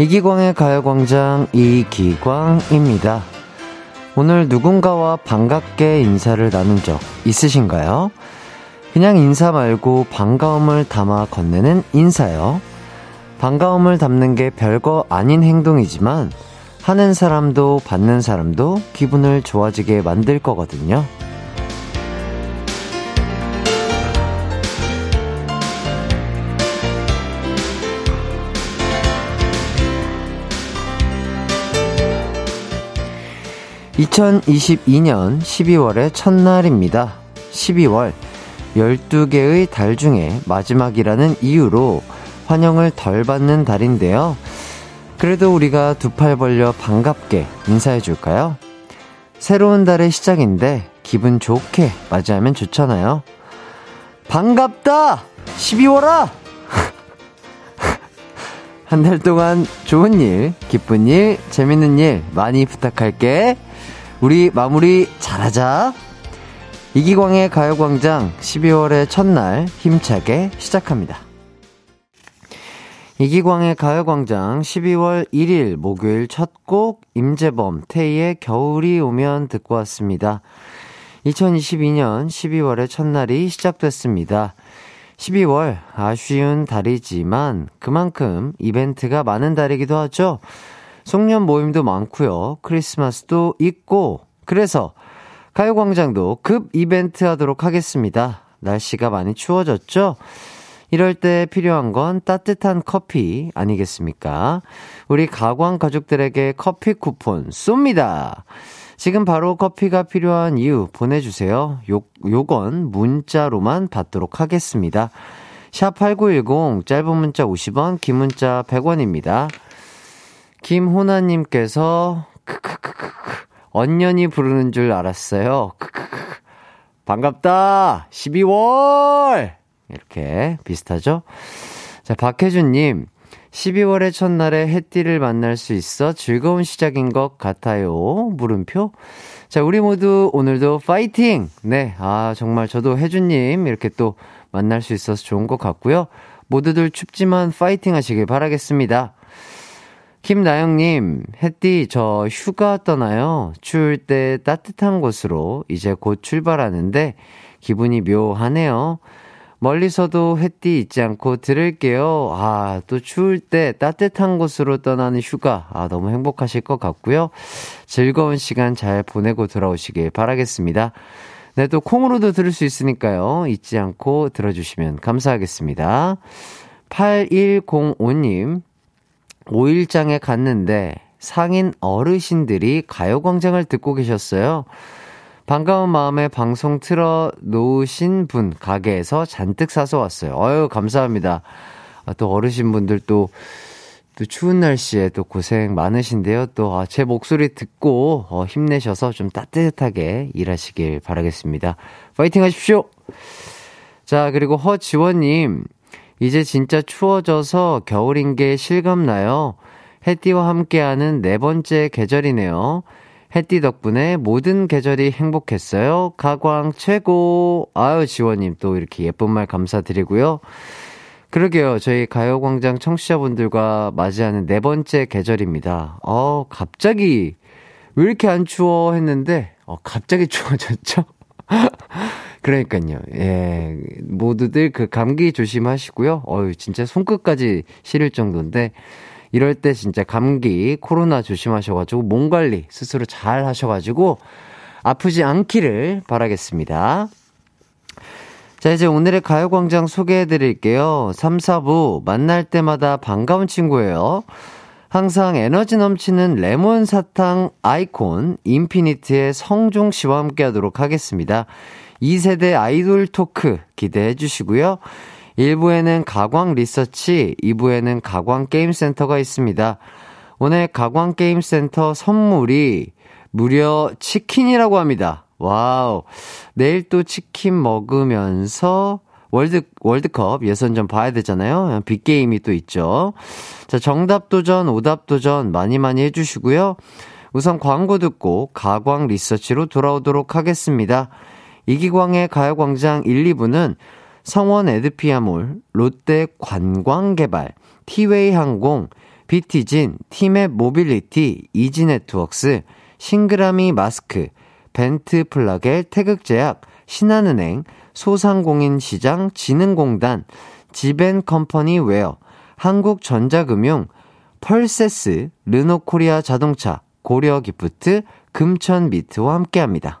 이기광의 가요광장 이기광입니다. 오늘 누군가와 반갑게 인사를 나눈 적 있으신가요? 그냥 인사 말고 반가움을 담아 건네는 인사요. 반가움을 담는 게 별거 아닌 행동이지만 하는 사람도 받는 사람도 기분을 좋아지게 만들 거거든요. 2022년 12월의 첫날입니다. 12월 12개의 달 중에 마지막이라는 이유로 환영을 덜 받는 달인데요. 그래도 우리가 두 팔 벌려 반갑게 인사해 줄까요? 새로운 달의 시작인데 기분 좋게 맞이하면 좋잖아요. 반갑다! 12월아! 한 달 동안 좋은 일, 기쁜 일, 재밌는 일 많이 부탁할게. 우리 마무리 잘하자. 이기광의 가요광장 12월의 첫날 힘차게 시작합니다. 이기광의 가요광장 12월 1일 목요일 첫 곡 임재범 태희의 겨울이 오면 듣고 왔습니다. 2022년 12월의 첫날이 시작됐습니다. 12월 아쉬운 달이지만 그만큼 이벤트가 많은 달이기도 하죠. 송년 모임도 많고요. 크리스마스도 있고 그래서 가요광장도 급 이벤트 하도록 하겠습니다. 날씨가 많이 추워졌죠? 이럴 때 필요한 건 따뜻한 커피 아니겠습니까? 우리 가광 가족들에게 커피 쿠폰 쏩니다. 지금 바로 커피가 필요한 이유 보내주세요. 요, 요건 문자로만 받도록 하겠습니다. 샵8910 짧은 문자 50원, 긴 문자 100원입니다. 김호나님께서 크크크크크 언년이 부르는 줄 알았어요. 크크크 반갑다. 12월 이렇게 비슷하죠? 자 박혜준님 12월의 첫날에 해띠를 만날 수 있어 즐거운 시작인 것 같아요. 물음표. 자, 우리 모두 오늘도 파이팅! 네, 아, 정말 저도 혜준님 이렇게 또 만날 수 있어서 좋은 것 같고요. 모두들 춥지만 파이팅 하시길 바라겠습니다. 김나영님, 햇띠, 저 휴가 떠나요. 추울 때 따뜻한 곳으로 이제 곧 출발하는데 기분이 묘하네요. 멀리서도 햇띠 잊지 않고 들을게요. 아, 또 추울 때 따뜻한 곳으로 떠나는 휴가. 아, 너무 행복하실 것 같고요. 즐거운 시간 잘 보내고 돌아오시길 바라겠습니다. 네, 또 콩으로도 들을 수 있으니까요. 잊지 않고 들어주시면 감사하겠습니다. 8105님, 5일장에 갔는데 상인 어르신들이 가요광장을 듣고 계셨어요. 반가운 마음에 방송 틀어 놓으신 분 가게에서 잔뜩 사서 왔어요. 어유 감사합니다. 아, 또 어르신분들 또, 또 추운 날씨에 또 고생 많으신데요. 또, 아, 제 목소리 듣고, 어, 힘내셔서 좀 따뜻하게 일하시길 바라겠습니다. 파이팅 하십시오! 자, 그리고 허지원님, 이제 진짜 추워져서 겨울인 게 실감나요. 해띠와 함께하는 네 번째 계절이네요. 해띠 덕분에 모든 계절이 행복했어요. 가광 최고. 아유, 지원님 또 이렇게 예쁜 말 감사드리고요. 그러게요. 저희 가요광장 청취자분들과 맞이하는 네 번째 계절입니다. 어, 갑자기 왜 이렇게 안 추워 했는데, 어, 갑자기 추워졌죠? 그러니까요. 예. 모두들 그 감기 조심하시고요. 어유 진짜 손끝까지 시릴 정도인데 이럴 때 진짜 감기, 코로나 조심하셔가지고 몸 관리 스스로 잘 하셔가지고 아프지 않기를 바라겠습니다. 자, 이제 오늘의 가요광장 소개해 드릴게요. 3, 4부 만날 때마다 반가운 친구예요. 항상 에너지 넘치는 레몬 사탕 아이콘 인피니트의 성종 씨와 함께 하도록 하겠습니다. 2세대 아이돌 토크 기대해 주시고요. 1부에는 가광 리서치, 2부에는 가광 게임센터가 있습니다. 오늘 가광 게임센터 선물이 무려 치킨이라고 합니다. Wow. 내일 또 치킨 먹으면서 월드, 월드컵 예선전 봐야 되잖아요. big game이 또 있죠. 자, 정답 도전, 오답 도전 많이 많이 해주시고요. 우선 광고 듣고 가광 리서치로 돌아오도록 하겠습니다. 이기광의 가요광장 1, 2부는 성원 에드피아몰, 롯데 관광개발, 티웨이 항공, 비티진, 티맵 모빌리티, 이지네트웍스, 싱그라미 마스크, 벤트 플라겔 태극제약, 신한은행, 소상공인시장 진흥공단, 지벤컴퍼니 웨어, 한국전자금융, 펄세스, 르노코리아 자동차, 고려기프트, 금천미트와 함께합니다.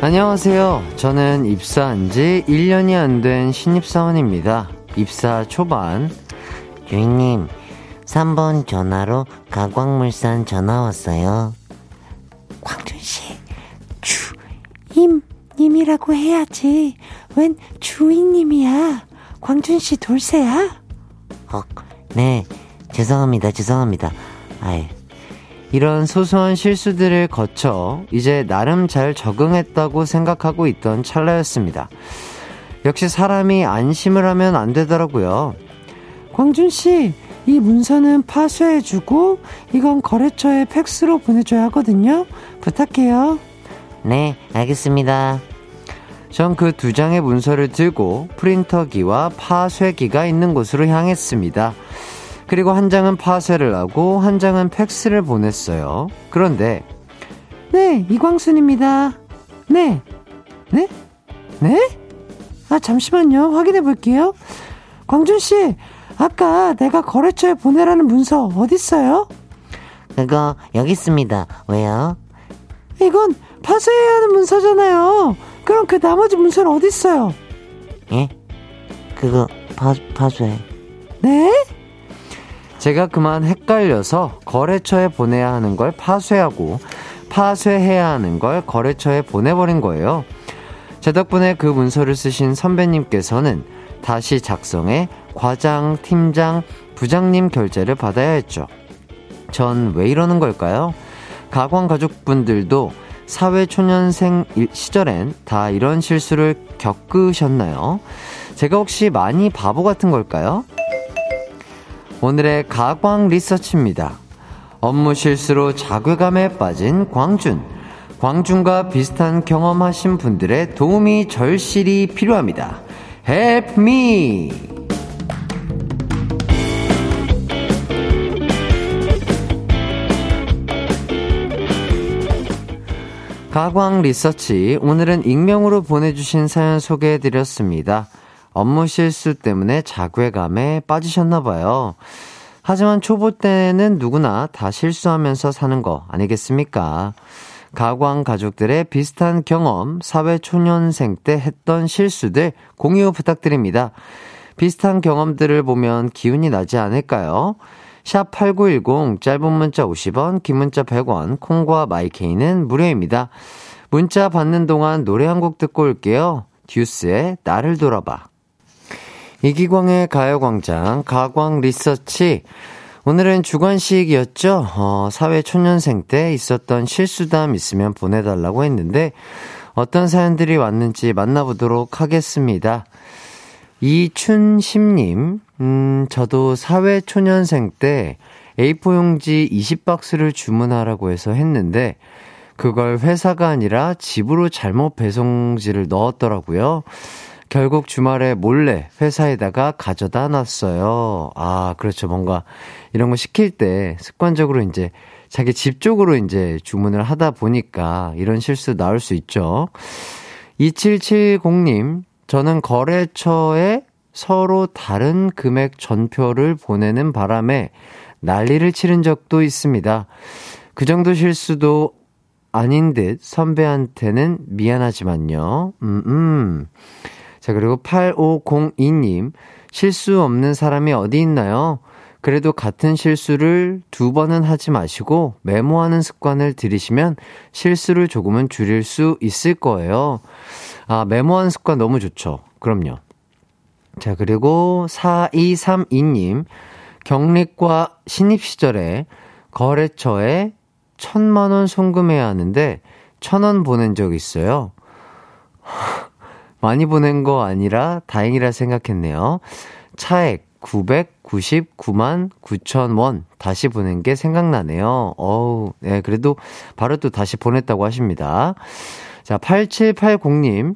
안녕하세요. 저는 입사한 지 1년이 안 된 신입사원입니다. 입사 초반. 주인님, 3번 전화로 가광물산 전화 왔어요. 광준씨, 주임, 님이라고 해야지. 웬 주인님이야? 광준씨 돌쇠야? 어, 네. 죄송합니다, 죄송합니다. 아이, 이런 소소한 실수들을 거쳐 이제 나름 잘 적응했다고 생각하고 있던 찰나였습니다. 역시 사람이 안심을 하면 안 되더라고요. 광준 씨, 이 문서는 파쇄해주고 이건 거래처에 팩스로 보내줘야 하거든요. 부탁해요. 네, 알겠습니다. 전 그 두 장의 문서를 들고 프린터기와 파쇄기가 있는 곳으로 향했습니다. 그리고 한 장은 파쇄를 하고 한 장은 팩스를 보냈어요. 그런데 네, 이광순입니다. 네. 네? 네? 아, 잠시만요. 확인해 볼게요. 광준 씨, 아까 내가 거래처에 보내라는 문서 어딨어요? 그거 여기 있습니다. 왜요? 이건 파쇄해야 하는 문서잖아요. 그럼 그 나머지 문서는 어딨어요? 예? 그거 파, 파쇄. 네? 제가 그만 헷갈려서 거래처에 보내야 하는 걸 파쇄하고 파쇄해야 하는 걸 거래처에 보내버린 거예요. 제 덕분에 그 문서를 쓰신 선배님께서는 다시 작성해 과장, 팀장, 부장님 결제를 받아야 했죠. 전 왜 이러는 걸까요? 가광 가족분들도 사회초년생 시절엔 다 이런 실수를 겪으셨나요? 제가 혹시 많이 바보 같은 걸까요? 오늘의 가광 리서치입니다. 업무 실수로 자괴감에 빠진 광준. 광준과 비슷한 경험하신 분들의 도움이 절실히 필요합니다. Help me! 가광 리서치. 오늘은 익명으로 보내주신 사연 소개해드렸습니다. 업무 실수 때문에 자괴감에 빠지셨나봐요. 하지만 초보 때는 누구나 다 실수하면서 사는 거 아니겠습니까? 가광 가족들의 비슷한 경험, 사회 초년생 때 했던 실수들 공유 부탁드립니다. 비슷한 경험들을 보면 기운이 나지 않을까요? 샵 8910 짧은 문자 50원, 긴 문자 100원, 콩과 마이케이는 무료입니다. 문자 받는 동안 노래 한 곡 듣고 올게요. 듀스의 나를 돌아봐. 이기광의 가요광장, 가광 리서치. 오늘은 주관식이었죠? 어, 사회 초년생 때 있었던 실수담 있으면 보내달라고 했는데, 어떤 사연들이 왔는지 만나보도록 하겠습니다. 이춘심님, 음, 저도 사회 초년생 때 A4 용지 20박스를 주문하라고 해서 했는데, 그걸 회사가 아니라 집으로 잘못 배송지를 넣었더라고요. 결국 주말에 몰래 회사에다가 가져다 놨어요. 아, 그렇죠. 뭔가 이런 거 시킬 때 습관적으로 이제 자기 집 쪽으로 이제 주문을 하다 보니까 이런 실수 나올 수 있죠. 2770님, 저는 거래처에 서로 다른 금액 전표를 보내는 바람에 난리를 치른 적도 있습니다. 그 정도 실수도 아닌 듯 선배한테는 미안하지만요. 음, 음. 자, 그리고 8502님, 실수 없는 사람이 어디 있나요? 그래도 같은 실수를 두 번은 하지 마시고 메모하는 습관을 들이시면 실수를 조금은 줄일 수 있을 거예요. 아, 메모하는 습관 너무 좋죠. 그럼요. 자, 그리고 4232님, 경리과 신입 시절에 거래처에 천만원 송금해야 하는데 천 원 보낸 적 있어요. 많이 보낸 거 아니라 다행이라 생각했네요. 차액 999만 9천 원 다시 보낸 게 생각나네요. 어우, 네, 그래도 바로 또 다시 보냈다고 하십니다. 자, 8780님,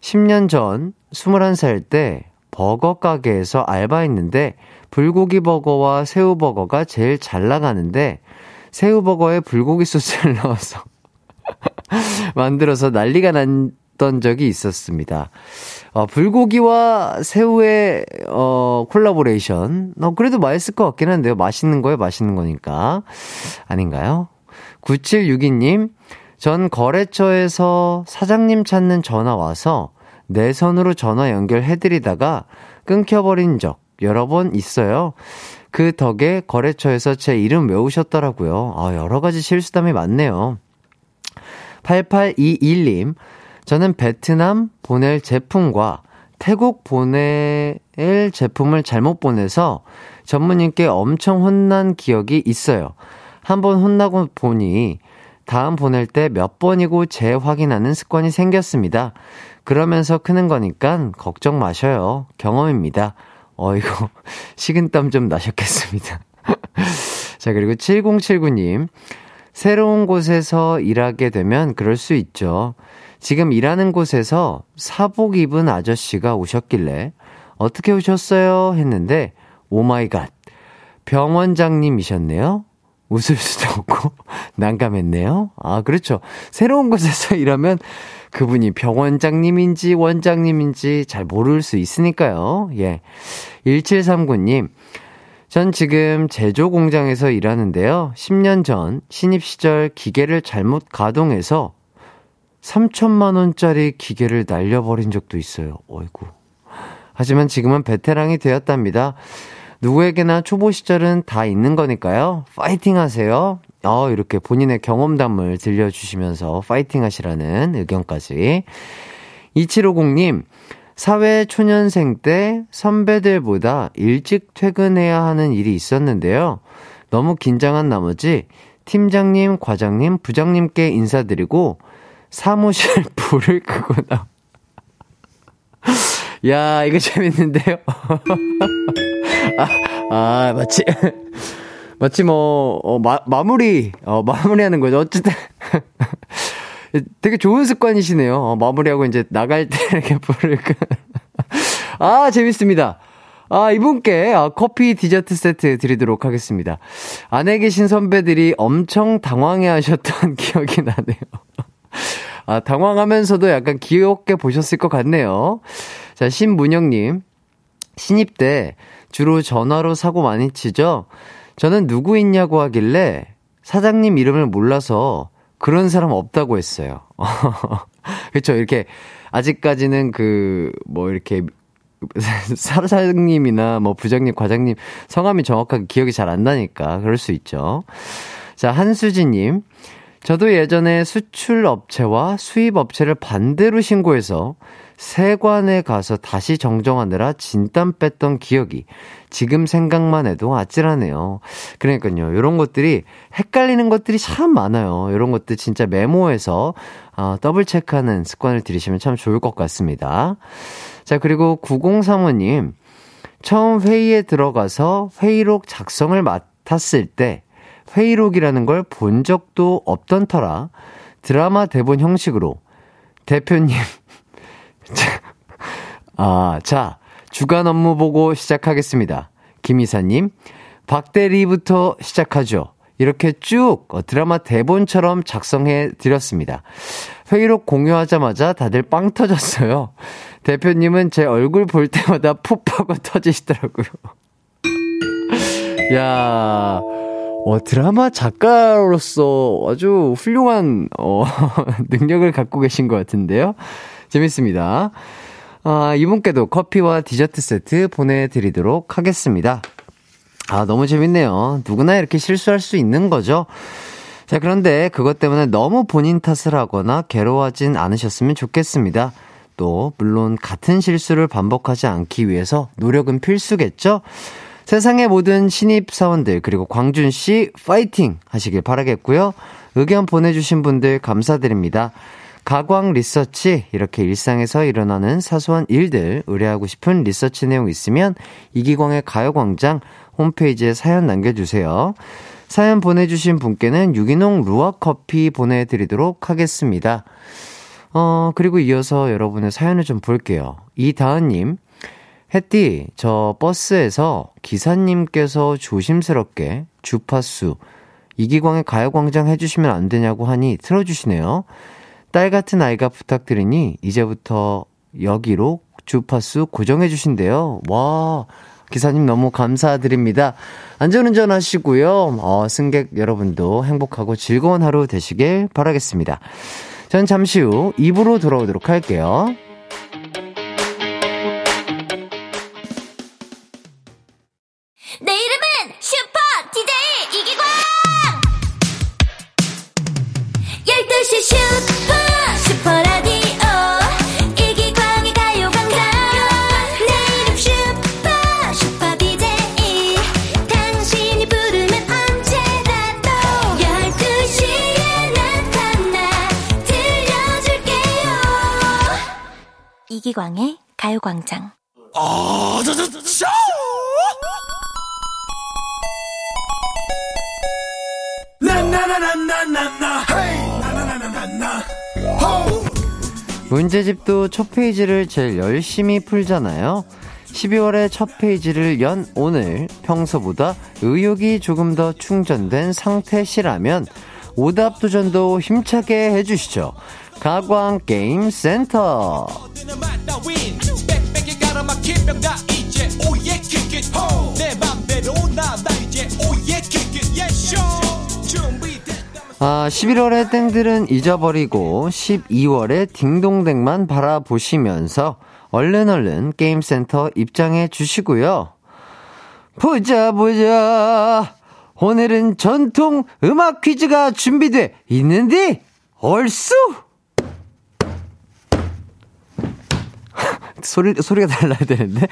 10년 전 21살 때 버거 가게에서 알바했는데 불고기 버거와 새우 버거가 제일 잘 나가는데 새우 버거에 불고기 소스를 넣어서 만들어서 난리가 났던 적이 있었습니다. 어, 불고기와 새우의 어, 콜라보레이션. 어, 그래도 맛있을 것 같긴 한데요. 맛있는 거에 맛있는 거니까. 아닌가요? 9762님, 전 거래처에서 사장님 찾는 전화 와서 내 손으로 전화 연결해드리다가 끊겨버린 적 여러 번 있어요. 그 덕에 거래처에서 제 이름 외우셨더라고요. 아, 여러 가지 실수담이 많네요. 8821님, 저는 베트남 보낼 제품과 태국 보낼 제품을 잘못 보내서 전무님께 엄청 혼난 기억이 있어요. 한번 혼나고 보니 다음 보낼 때 몇 번이고 재확인하는 습관이 생겼습니다. 그러면서 크는 거니까 걱정 마셔요. 경험입니다. 어이구, 식은땀 좀 나셨겠습니다. 자, 그리고 7079님. 새로운 곳에서 일하게 되면 그럴 수 있죠. 지금 일하는 곳에서 사복 입은 아저씨가 오셨길래 어떻게 오셨어요? 했는데 oh my god 병원장님이셨네요. 웃을 수도 없고 난감했네요. 아 그렇죠. 새로운 곳에서 일하면 그분이 병원장님인지 원장님인지 잘 모를 수 있으니까요. 예. 1739님. 전 지금 제조 공장에서 일하는데요. 10년 전 신입 시절 기계를 잘못 가동해서 3천만 원짜리 기계를 날려버린 적도 있어요. 어이구. 하지만 지금은 베테랑이 되었답니다. 누구에게나 초보 시절은 다 있는 거니까요. 파이팅 하세요. 어, 이렇게 본인의 경험담을 들려주시면서 파이팅 하시라는 의견까지. 2750님, 사회 초년생 때 선배들보다 일찍 퇴근해야 하는 일이 있었는데요. 너무 긴장한 나머지 팀장님, 과장님, 부장님께 인사드리고 사무실 불을 끄고 나. 야, 이거 재밌는데요? 아, 아, 마치, 마치 뭐, 어, 마, 마무리, 어, 마무리하는 거죠. 어쨌든. 되게 좋은 습관이시네요. 어, 마무리하고 이제 나갈 때 이렇게 불을 끄. 아, 재밌습니다. 아, 이분께 아, 커피 디저트 세트 드리도록 하겠습니다. 안에 계신 선배들이 엄청 당황해 하셨던 기억이 나네요. 아, 당황하면서도 약간 귀엽게 보셨을 것 같네요. 자, 신문영님. 신입 때 주로 전화로 사고 많이 치죠? 저는 누구 있냐고 하길래 사장님 이름을 몰라서 그런 사람 없다고 했어요. 그렇죠. 이렇게 아직까지는 그 뭐 이렇게 사장님이나 뭐 부장님, 과장님 성함이 정확하게 기억이 잘 안 나니까 그럴 수 있죠. 자, 한수진 님. 저도 예전에 수출 업체와 수입 업체를 반대로 신고해서 세관에 가서 다시 정정하느라 진땀 뺐던 기억이 지금 생각만 해도 아찔하네요. 그러니까요. 이런 것들이 헷갈리는 것들이 참 많아요. 이런 것들 진짜 메모해서 어, 더블 체크하는 습관을 들이시면 참 좋을 것 같습니다. 자, 그리고 9035님. 처음 회의에 들어가서 회의록 작성을 맡았을 때 회의록이라는 걸 본 적도 없던 터라 드라마 대본 형식으로 대표님 아, 자, 주간 업무 보고 시작하겠습니다. 김 이사님, 박대리부터 시작하죠. 이렇게 쭉 드라마 대본처럼 작성해 드렸습니다. 회의록 공유하자마자 다들 빵 터졌어요. 대표님은 제 얼굴 볼 때마다 푹 하고 터지시더라고요. 야, 어, 드라마 작가로서 아주 훌륭한, 어, 능력을 갖고 계신 것 같은데요. 재밌습니다. 아, 이분께도 커피와 디저트 세트 보내드리도록 하겠습니다. 아, 너무 재밌네요. 누구나 이렇게 실수할 수 있는 거죠. 자, 그런데 그것 때문에 너무 본인 탓을 하거나 괴로워하진 않으셨으면 좋겠습니다. 또, 물론 같은 실수를 반복하지 않기 위해서 노력은 필수겠죠? 세상의 모든 신입사원들, 그리고 광준 씨, 파이팅! 하시길 바라겠고요. 의견 보내주신 분들 감사드립니다. 가광 리서치, 이렇게 일상에서 일어나는 사소한 일들, 의뢰하고 싶은 리서치 내용 있으면 이기광의 가요광장 홈페이지에 사연 남겨주세요. 사연 보내주신 분께는 유기농 루아 커피 보내드리도록 하겠습니다. 어, 그리고 이어서 여러분의 사연을 좀 볼게요. 이다은님, 햇띠, 저 버스에서 기사님께서 조심스럽게 주파수, 이기광의 가요광장 해주시면 안 되냐고 하니 틀어주시네요. 딸 같은 아이가 부탁드리니 이제부터 여기로 주파수 고정해주신대요. 와, 기사님 너무 감사드립니다. 안전운전 하시고요. 어, 승객 여러분도 행복하고 즐거운 하루 되시길 바라겠습니다. 전 잠시 후 입으로 돌아오도록 할게요. 이기광의 가요광장 문제집도 첫 페이지를 제일 열심히 풀잖아요. 12월의 첫 페이지를 연 오늘 평소보다 의욕이 조금 더 충전된 상태시라면 오답 도전도 힘차게 해주시죠. 가광 게임 센터. 아, 11월의 땡들은 잊어버리고 12월의 딩동댕만 바라보시면서 얼른 얼른 게임센터 입장해 주시고요. 보자, 보자. 오늘은 전통 음악 퀴즈가 준비돼 있는데, 얼쑤! 소리, 소리가 달라야 되는데.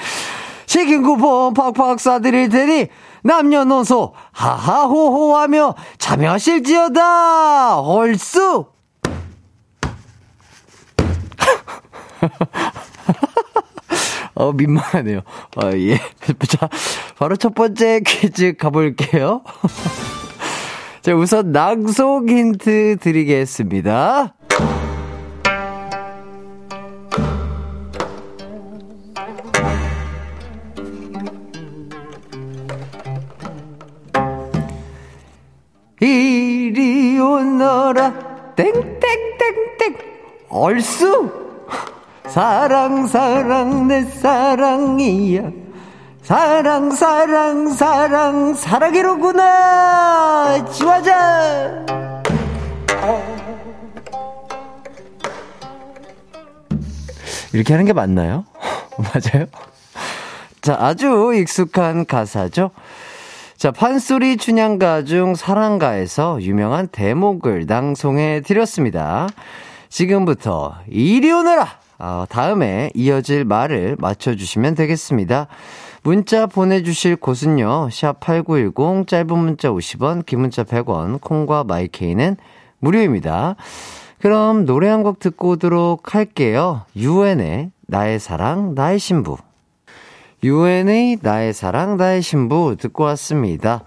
치킨 쿠폰 팍팍 쏴드릴 테니 남녀노소 하하호호 하며 참여하실지어다. 얼쑤 어 민망하네요. 어예. 자 바로 첫 번째 퀴즈 가볼게요. 자 우선 낭송 힌트 드리겠습니다 얼쑤 사랑 사랑 내 사랑이야 사랑 사랑 사랑 사랑이로구나 지화자 이렇게 하는 게 맞나요? 맞아요? 자 아주 익숙한 가사죠 자, 판소리 춘향가 중 사랑가에서 유명한 대목을 낭송해 드렸습니다. 지금부터 이리 오너라! 어, 다음에 이어질 말을 맞춰주시면 되겠습니다. 문자 보내주실 곳은요, 샵8910, 짧은 문자 50원, 긴 문자 100원, 콩과 마이케이는 무료입니다. 그럼 노래 한 곡 듣고 오도록 할게요. 유엔의 나의 사랑, 나의 신부. UN의 나의 사랑, 나의 신부 듣고 왔습니다.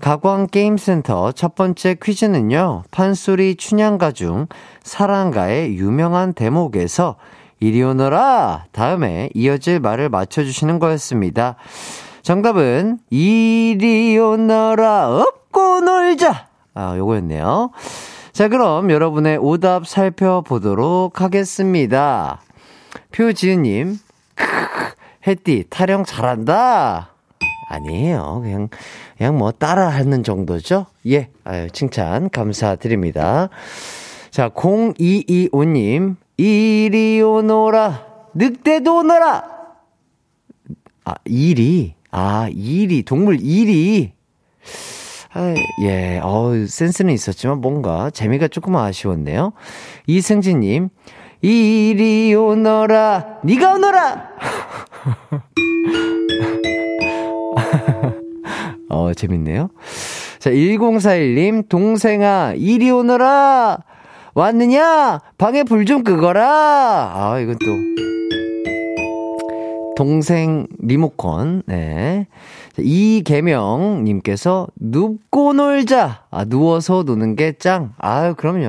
가광 게임센터 첫 번째 퀴즈는요, 판소리 춘향가 중 사랑가의 유명한 대목에서 이리 오너라! 다음에 이어질 말을 맞춰주시는 거였습니다. 정답은 이리 오너라, 업고 놀자! 아, 요거였네요. 자, 그럼 여러분의 오답 살펴보도록 하겠습니다. 표지은님, 햇띠, 타령 잘한다? 아니에요. 그냥, 그냥 뭐 따라 하는 정도죠? 예. 아유, 칭찬 감사드립니다. 자, 0225님, 이리 오너라. 늑대도 오너라! 아, 이리. 아, 이리. 동물 이리. 아, 예, 어우, 센스는 있었지만 뭔가 재미가 조금 아쉬웠네요. 이승진님, 이리 오너라, 니가 오너라! 어, 재밌네요. 자, 1041님, 동생아, 이리 오너라! 왔느냐? 방에 불 좀 끄거라! 아, 이건 또. 동생 리모컨, 네. 이계명님께서 눕고 놀자! 아, 누워서 노는 게 짱. 아유, 그럼요.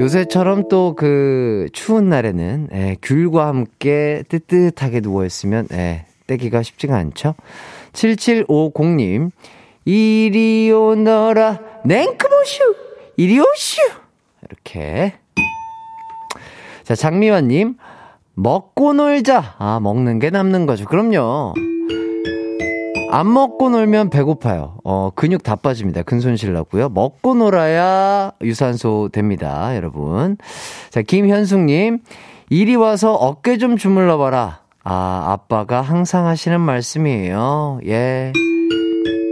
요새처럼 또 그 추운 날에는, 예, 귤과 함께 뜨뜻하게 누워있으면, 예, 떼기가 쉽지가 않죠? 7750님, 이리 오너라, 냉크모슈! 이리 오슈! 이렇게. 자, 장미화님, 먹고 놀자! 아, 먹는 게 남는 거죠. 그럼요. 안 먹고 놀면 배고파요. 어, 근육 다 빠집니다. 근손실 나고요. 먹고 놀아야 유산소 됩니다, 여러분. 자, 김현숙님, 이리 와서 어깨 좀 주물러 봐라. 아, 아빠가 항상 하시는 말씀이에요. 예.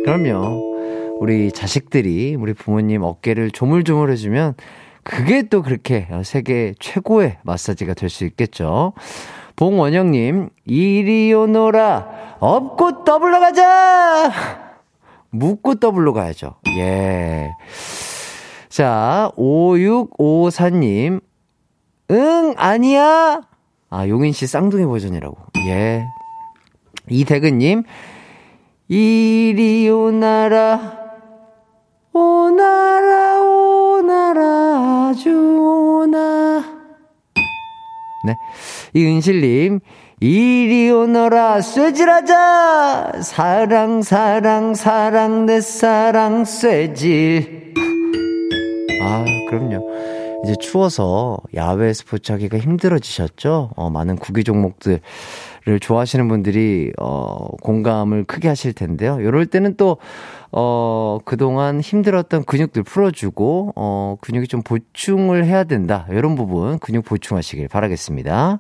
그럼요. 우리 자식들이 우리 부모님 어깨를 조물조물 해주면 그게 또 그렇게 세계 최고의 마사지가 될 수 있겠죠. 봉원영님, 이리 오너라, 업고 더블로 가자! 묻고 더블로 가야죠. 예. 자, 5654님, 응, 아니야! 아, 용인 씨 쌍둥이 버전이라고. 예. 이대근님, 이리 오나라, 오나라, 오나라, 아주 오나. 네. 이은실님, 이리 오너라, 쇠질하자! 사랑, 사랑, 사랑, 내 사랑, 쇠질. 아, 그럼요. 이제 추워서 야외 스포츠 하기가 힘들어지셨죠? 어, 많은 구기 종목들을 좋아하시는 분들이, 어, 공감을 크게 하실 텐데요. 이럴 때는 또, 어, 그동안 힘들었던 근육들 풀어주고, 어, 근육이 좀 보충을 해야 된다. 이런 부분 근육 보충하시길 바라겠습니다.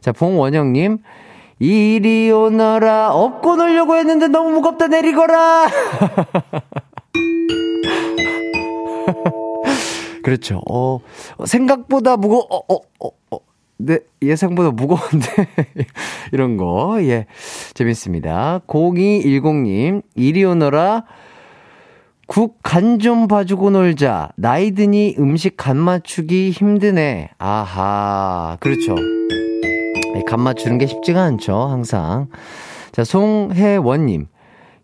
자, 봉원영님. 이리 오너라, 업고 놀려고 했는데 너무 무겁다 내리거라! 그렇죠. 어, 생각보다 무거, 어, 어, 어, 어. 네, 예상보다 무거운데. 이런 거, 예. 재밌습니다. 0210님, 이리 오너라, 국 간 좀 봐주고 놀자. 나이 드니 음식 간 맞추기 힘드네. 아하, 그렇죠. 간 맞추는 게 쉽지가 않죠, 항상. 자, 송혜원님.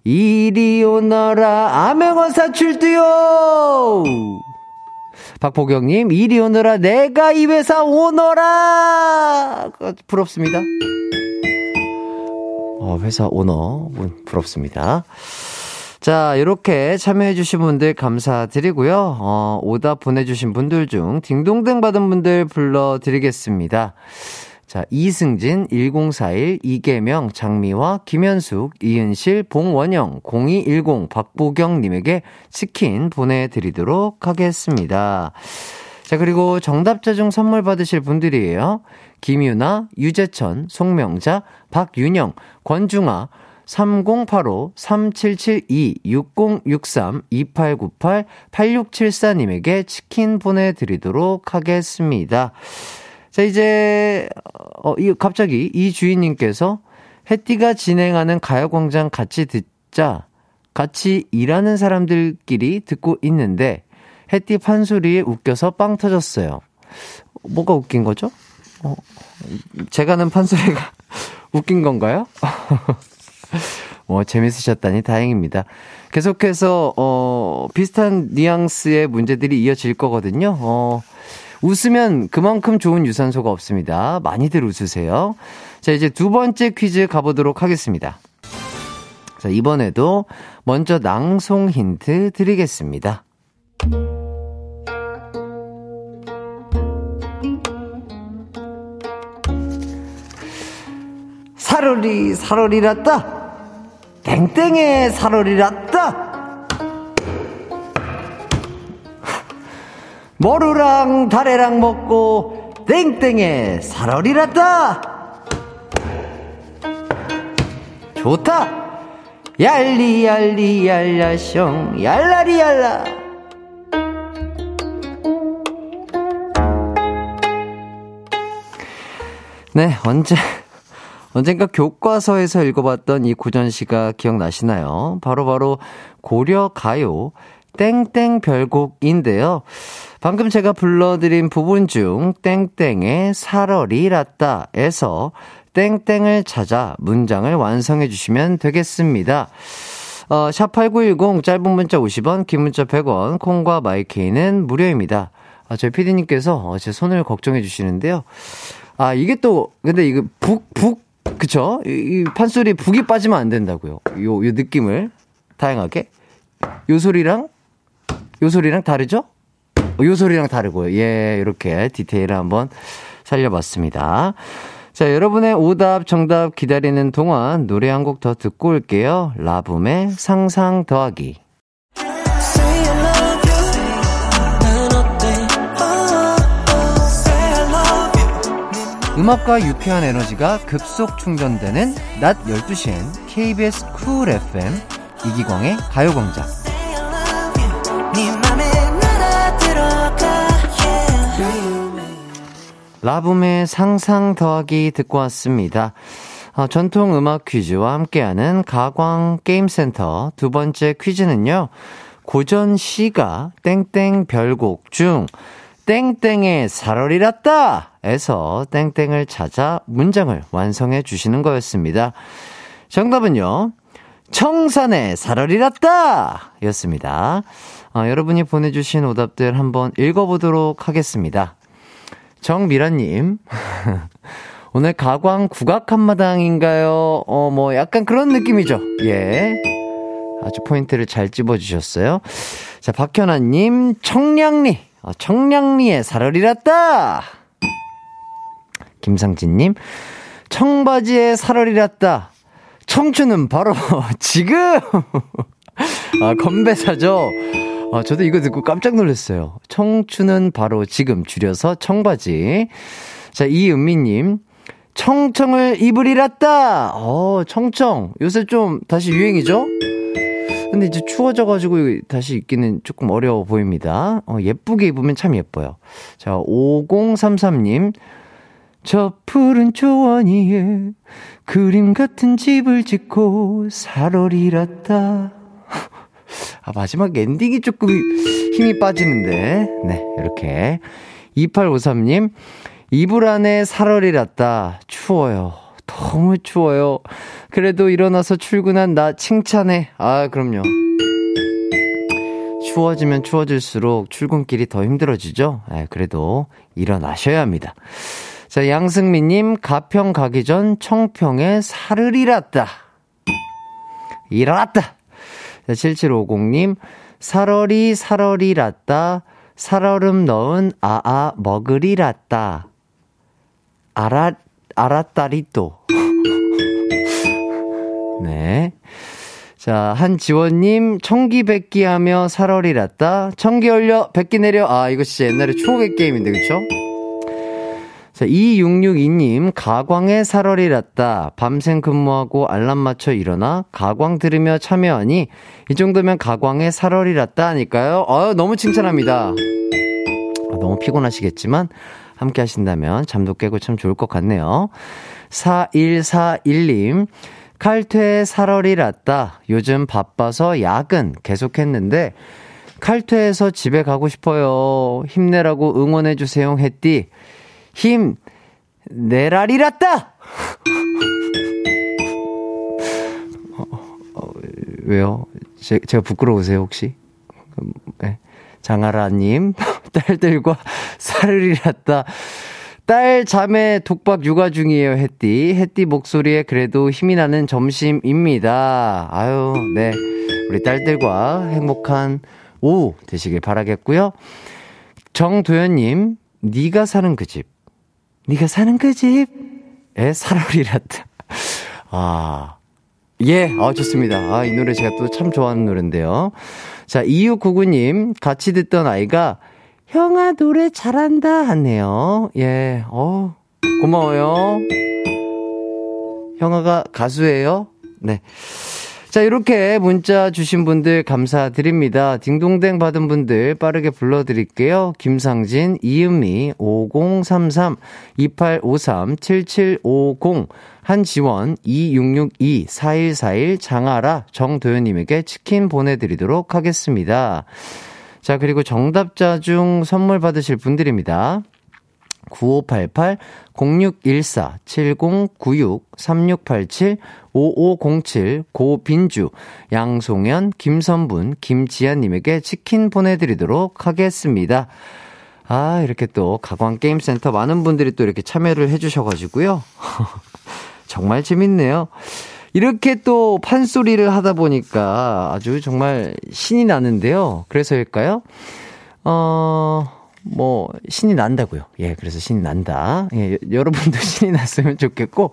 이리 오너라, 암행어사 출두요! 박보경님, 이리 오너라, 내가 이 회사 오너라! 부럽습니다. 어, 회사 오너, 부럽습니다. 자, 이렇게 참여해주신 분들 감사드리고요. 어, 오답 보내주신 분들 중 딩동댕 받은 분들 불러드리겠습니다. 자, 이승진, 1041, 이계명, 장미화, 김현숙, 이은실, 봉원영, 0210, 박보경님에게 치킨 보내드리도록 하겠습니다. 자, 그리고 정답자 중 선물 받으실 분들이에요. 김유나, 유재천, 송명자, 박윤영, 권중아, 3085, 3772, 6063, 2898, 8674님에게 치킨 보내드리도록 하겠습니다. 자, 이제, 어, 이, 갑자기 이 주인님께서 해띠가 진행하는 가요광장 같이 듣자, 같이 일하는 사람들끼리 듣고 있는데, 해띠 판소리에 웃겨서 빵 터졌어요. 뭐가 웃긴 거죠? 어, 제가 하는 판소리가 웃긴 건가요? 뭐, 재밌으셨다니 다행입니다. 계속해서, 어, 비슷한 뉘앙스의 문제들이 이어질 거거든요. 어, 웃으면 그만큼 좋은 유산소가 없습니다. 많이들 웃으세요. 자, 이제 두 번째 퀴즈 가보도록 하겠습니다. 자, 이번에도 먼저 낭송 힌트 드리겠습니다. 사월이 사월이랐다. 땡땡의 사월이랐다. 머루랑 다래랑 먹고 땡땡의 살얼이랐다! 좋다! 얄리, 얄리, 얄라숑, 얄라리, 얄라. 네, 언제, 언젠가 교과서에서 읽어봤던 이 구전시가 기억나시나요? 바로바로 바로 고려 가요 땡땡 별곡인데요. 방금 제가 불러드린 부분 중 땡땡의 살얼이 랐다에서 땡땡을 찾아 문장을 완성해 주시면 되겠습니다. 어, 샵8910 짧은 문자 50원, 긴 문자 100원, 콩과 마이케이는 무료입니다. 아, 저희 피디님께서 어, 제 손을 걱정해 주시는데요. 아, 이게 또, 근데 이거 북, 북, 그쵸? 이, 이 판소리에 북이 빠지면 안 된다고요. 요, 요 느낌을 다양하게. 요 소리랑, 요 소리랑 다르죠? 어, 요 소리랑 다르고요. 예, 이렇게 디테일을 한번 살려봤습니다. 자, 여러분의 오답, 정답 기다리는 동안 노래 한 곡 더 듣고 올게요. 라붐의 상상 더하기. 음악과 유쾌한 에너지가 급속 충전되는 낮 12시엔 KBS 쿨 FM 이기광의 가요광장. 라붐의 상상 더하기 듣고 왔습니다. 어, 전통 음악 퀴즈와 함께하는 가광 게임센터 두 번째 퀴즈는요. 고전 시가 땡땡 별곡 중 땡땡의 살얼이랐다! 에서 땡땡을 찾아 문장을 완성해 주시는 거였습니다. 정답은요. 청산의 살얼이랐다! 였습니다. 어, 여러분이 보내주신 오답들 한번 읽어보도록 하겠습니다. 정미라님. 오늘 가광 국악 한마당인가요? 어, 뭐, 약간 그런 느낌이죠. 예. 아주 포인트를 잘 집어주셨어요. 자, 박현아님, 청량리. 어, 청량리에 살얼이랐다! 김상진님, 청바지에 살얼이랐다. 청춘은 바로 지금! 아, 건배사죠? 아, 저도 이거 듣고 깜짝 놀랐어요. 청춘은 바로 지금 줄여서 청바지. 자, 이은미님. 청청을 입으리랐다! 어, 청청. 요새 좀 다시 유행이죠? 근데 이제 추워져가지고 다시 입기는 조금 어려워 보입니다. 어, 예쁘게 입으면 참 예뻐요. 자, 5033님. 저 푸른 초원 위에 그림 같은 집을 짓고 살얼이랐다. 아, 마지막 엔딩이 조금 힘이 빠지는데. 네, 이렇게. 2853님, 이불 안에 살얼이랐다. 추워요. 너무 추워요. 그래도 일어나서 출근한 나 칭찬해. 아, 그럼요. 추워지면 추워질수록 출근길이 더 힘들어지죠? 아, 그래도 일어나셔야 합니다. 자, 양승민님, 가평 가기 전 청평에 살을이랐다. 일어났다. 7750님, 살얼이 살얼이랐다. 살얼음 넣은 아아 먹으리랐다. 알아, 알았다리 또. 네. 자, 한지원님, 청기백기 하며 살얼이랐다. 청기 올려, 백기 내려. 아, 이거 진짜 옛날에 추억의 게임인데, 그쵸? 자, 2662님, 가광에 살얼이 났다. 밤샘 근무하고 알람 맞춰 일어나 가광 들으며 참여하니 이 정도면 가광에 살얼이 났다 하니까요. 어 너무 칭찬합니다. 아, 너무 피곤하시겠지만 함께 하신다면 잠도 깨고 참 좋을 것 같네요. 4141님, 칼퇴에 살얼이 났다. 요즘 바빠서 야근 계속했는데 칼퇴해서 집에 가고 싶어요. 힘내라고 응원해주세요, 햇띠. 힘 내라리랐다. 어, 어, 왜요? 제, 제가 부끄러우세요 혹시? 네. 장하라님 딸들과 살을이랐다. 딸 자매 독박 육아 중이에요, 햇띠. 햇띠 목소리에 그래도 힘이 나는 점심입니다. 아유, 네. 우리 딸들과 행복한 오후 되시길 바라겠고요. 정도현님, 네가 사는 그 집. 네가 사는 그 집에 살얼이랐다. 아, 예, 아, 좋습니다. 아, 이 노래 제가 또 참 좋아하는 노래인데요. 자, 2699님, 같이 듣던 아이가 형아, 노래 잘한다. 하네요. 예, 어, 고마워요. 형아가 가수예요? 네. 자, 이렇게 문자 주신 분들 감사드립니다. 딩동댕 받은 분들 빠르게 불러드릴게요. 김상진, 이은미, 5033, 2853, 7750, 한지원, 2662, 4141, 장아라, 정도현님에게 치킨 보내드리도록 하겠습니다. 자, 그리고 정답자 중 선물 받으실 분들입니다. 9588, 0614, 7096, 3687, 5507, 고빈주, 양송현, 김선분, 김지아님에게 치킨 보내드리도록 하겠습니다. 아, 이렇게 또 가광게임센터 많은 분들이 또 이렇게 참여를 해주셔가지고요. 정말 재밌네요. 이렇게 또 판소리를 하다 보니까 아주 정말 신이 나는데요. 그래서일까요? 어, 뭐, 신이 난다고요. 예, 그래서 신이 난다. 예, 여러분도 신이 났으면 좋겠고,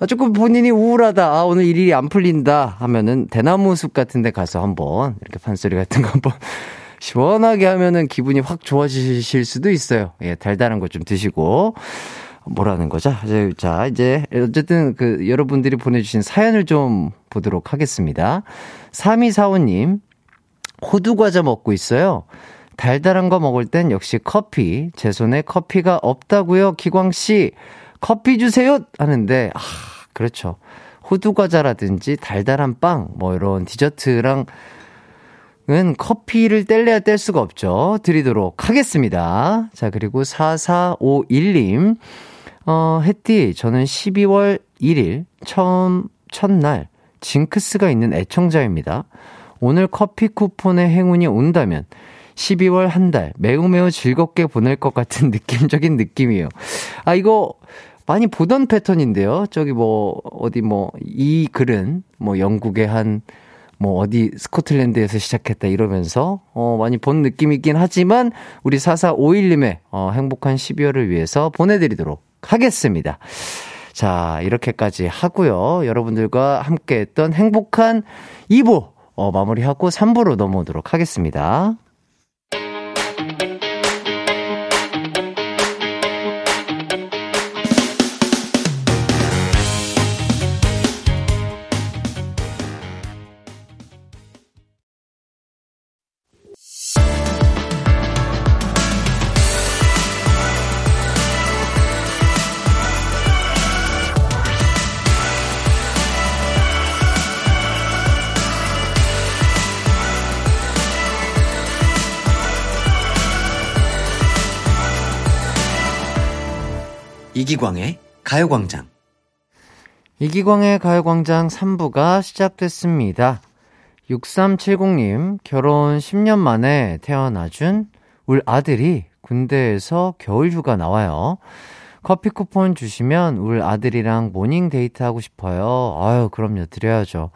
아, 조금 본인이 우울하다. 아, 오늘 일이 안 풀린다. 하면은 대나무 숲 같은 데 가서 한번 이렇게 판소리 같은 거 한번 시원하게 하면은 기분이 확 좋아지실 수도 있어요. 예, 달달한 거 좀 드시고. 뭐라는 거죠? 자, 이제, 어쨌든 그, 여러분들이 보내 주신 사연을 좀 보도록 하겠습니다. 3245님, 호두 과자 먹고 있어요. 달달한 거 먹을 땐 역시 커피. 제 손에 커피가 없다고요, 기광 씨. 커피 주세요! 하는데, 아, 그렇죠. 호두 과자라든지 달달한 빵, 뭐 이런 디저트랑 은 커피를 뗄래야 뗄 수가 없죠. 드리도록 하겠습니다. 자, 그리고 4451님. 어, 햇띠, 저는 12월 1일, 처음, 첫날, 징크스가 있는 애청자입니다. 오늘 커피 쿠폰의 행운이 온다면, 12월 한 달 매우 매우 즐겁게 보낼 것 같은 느낌적인 느낌이에요. 아, 이거 많이 보던 패턴인데요. 저기 뭐, 어디 뭐, 이 글은 뭐 영국의 한, 뭐 어디 스코틀랜드에서 시작했다 이러면서 어 많이 본 느낌이긴 하지만 우리 4451님의 어 행복한 12월을 위해서 보내드리도록 하겠습니다. 자, 이렇게까지 하고요. 여러분들과 함께 했던 행복한 2부 어 마무리하고 3부로 넘어오도록 하겠습니다. 이기광의 가요광장. 이기광의 가요광장 3부가 시작됐습니다. 6370님, 결혼 10년 만에 태어나준 울 아들이 군대에서 겨울 휴가 나와요. 커피 쿠폰 주시면 울 아들이랑 morning 데이트 하고 싶어요. 아유, 그럼요. 드려야죠.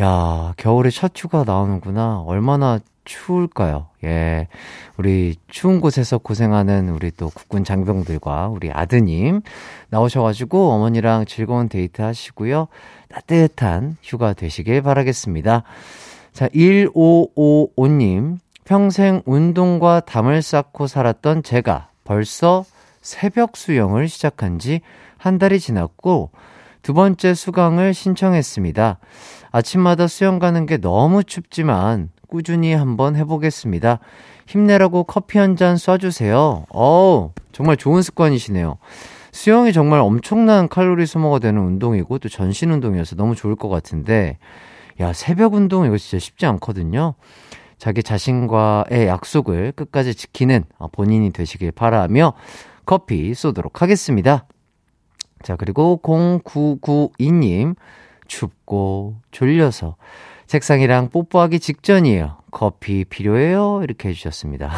야, 겨울에 첫 휴가 나오는구나. 얼마나 추울까요? 예. 우리 추운 곳에서 고생하는 우리 또 국군 장병들과 우리 아드님 나오셔가지고 어머니랑 즐거운 데이트 하시고요. 따뜻한 휴가 되시길 바라겠습니다. 자, 1555님. 평생 운동과 담을 쌓고 살았던 제가 벌써 새벽 수영을 시작한 지 한 달이 지났고 두 번째 수강을 신청했습니다. 아침마다 수영 가는 게 너무 춥지만 꾸준히 한번 해보겠습니다. 힘내라고 커피 한 잔 쏴주세요. 어우, 정말 좋은 습관이시네요. 수영이 정말 엄청난 칼로리 소모가 되는 운동이고 또 전신 운동이어서 너무 좋을 것 같은데, 야, 새벽 운동 이거 진짜 쉽지 않거든요. 자기 자신과의 약속을 끝까지 지키는 본인이 되시길 바라며 커피 쏘도록 하겠습니다. 자, 그리고 0992님, 춥고 졸려서 책상이랑 뽀뽀하기 직전이에요. 커피 필요해요? 이렇게 해주셨습니다.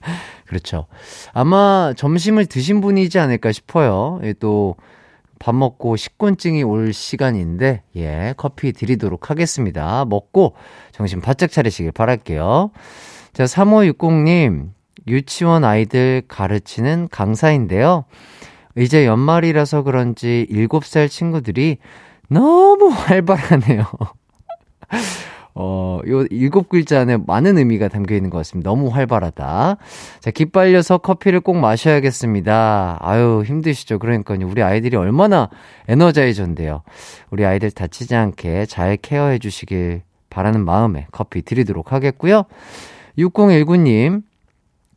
그렇죠. 아마 점심을 드신 분이지 않을까 싶어요. 예, 또밥 먹고 식곤증이 올 시간인데, 예, 커피 드리도록 하겠습니다. 먹고 정신 바짝 차리시길 바랄게요. 자, 3560님, 유치원 아이들 가르치는 강사인데요. 이제 연말이라서 그런지 7살 친구들이 너무 활발하네요. 어, 요 일곱 글자 안에 많은 의미가 담겨 있는 것 같습니다. 너무 활발하다. 자, 기빨려서 커피를 꼭 마셔야겠습니다. 아유, 힘드시죠? 그러니까요. 우리 아이들이 얼마나 에너자이저인데요. 우리 아이들 다치지 않게 잘 케어해 주시길 바라는 마음에 커피 드리도록 하겠고요. 6019님,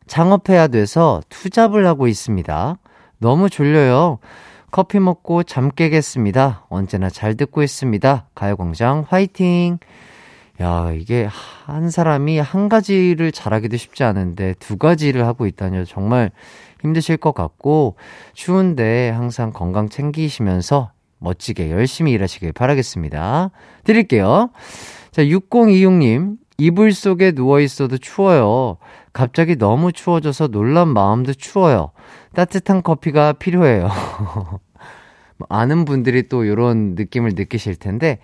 창업해야 돼서 투잡을 하고 있습니다. 너무 졸려요. 커피 먹고 잠 깨겠습니다. 언제나 잘 듣고 있습니다. 가요광장 화이팅! 야, 이게 한 사람이 한 가지를 잘하기도 쉽지 않은데 두 가지를 하고 있다니 정말 힘드실 것 같고 추운데 항상 건강 챙기시면서 멋지게 열심히 일하시길 바라겠습니다. 드릴게요. 자, 6026님, 이불 속에 누워 있어도 추워요. 갑자기 너무 추워져서 놀란 마음도 추워요. 따뜻한 커피가 필요해요. 아는 분들이 또 이런 느낌을 느끼실 텐데,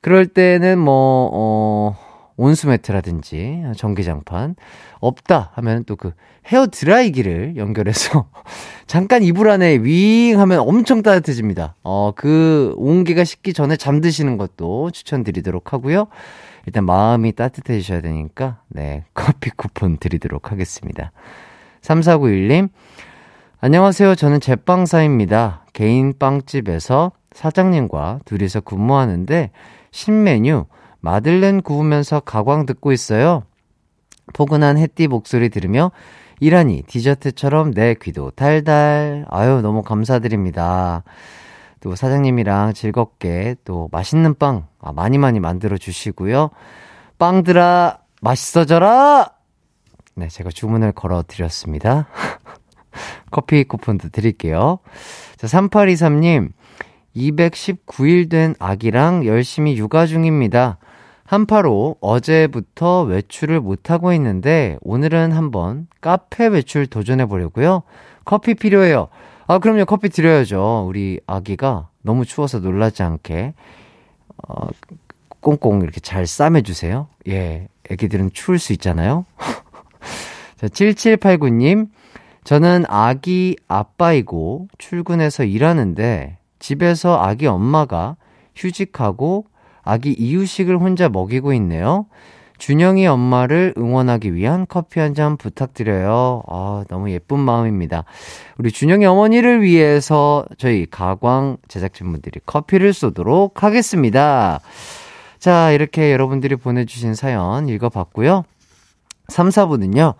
그럴 때는 뭐, 어, 온수매트라든지 전기장판 없다 하면 또 그 헤어 드라이기를 연결해서 잠깐 이불 안에 윙 하면 엄청 따뜻해집니다. 어, 그 온기가 식기 전에 잠드시는 것도 추천드리도록 하고요. 일단 마음이 따뜻해지셔야 되니까 네, 커피 쿠폰 드리도록 하겠습니다. 3491님 안녕하세요. 저는 제빵사입니다. 개인 빵집에서 사장님과 둘이서 근무하는데 신메뉴 마들렌 구우면서 가광 듣고 있어요. 포근한 햇띠 목소리 들으며 이라니 디저트처럼 내 귀도 달달. 아유, 너무 감사드립니다. 또 사장님이랑 즐겁게 또 맛있는 빵 아, 많이 많이 만들어 주시고요. 빵들아, 맛있어져라! 네, 제가 주문을 걸어 드렸습니다. 커피 쿠폰도 드릴게요. 자, 3823님, 219일 된 아기랑 열심히 육아 중입니다. 한파로 어제부터 외출을 못하고 있는데 오늘은 한번 카페 외출 도전해 보려고요. 커피 필요해요. 아, 그럼요. 커피 드려야죠. 우리 아기가 너무 추워서 놀라지 않게 어, 꽁꽁 이렇게 잘 싸매 주세요. 예. 애기들은 추울 수 있잖아요. 자, 7789님. 저는 아기 아빠이고 출근해서 일하는데 집에서 아기 엄마가 휴직하고 아기 이유식을 혼자 먹이고 있네요. 준영이 엄마를 응원하기 위한 커피 한 잔 부탁드려요. 아, 너무 예쁜 마음입니다. 우리 준영이 어머니를 위해서 저희 가광 제작진분들이 커피를 쏘도록 하겠습니다. 자, 이렇게 여러분들이 보내주신 사연 읽어봤고요. 3, 4부는요,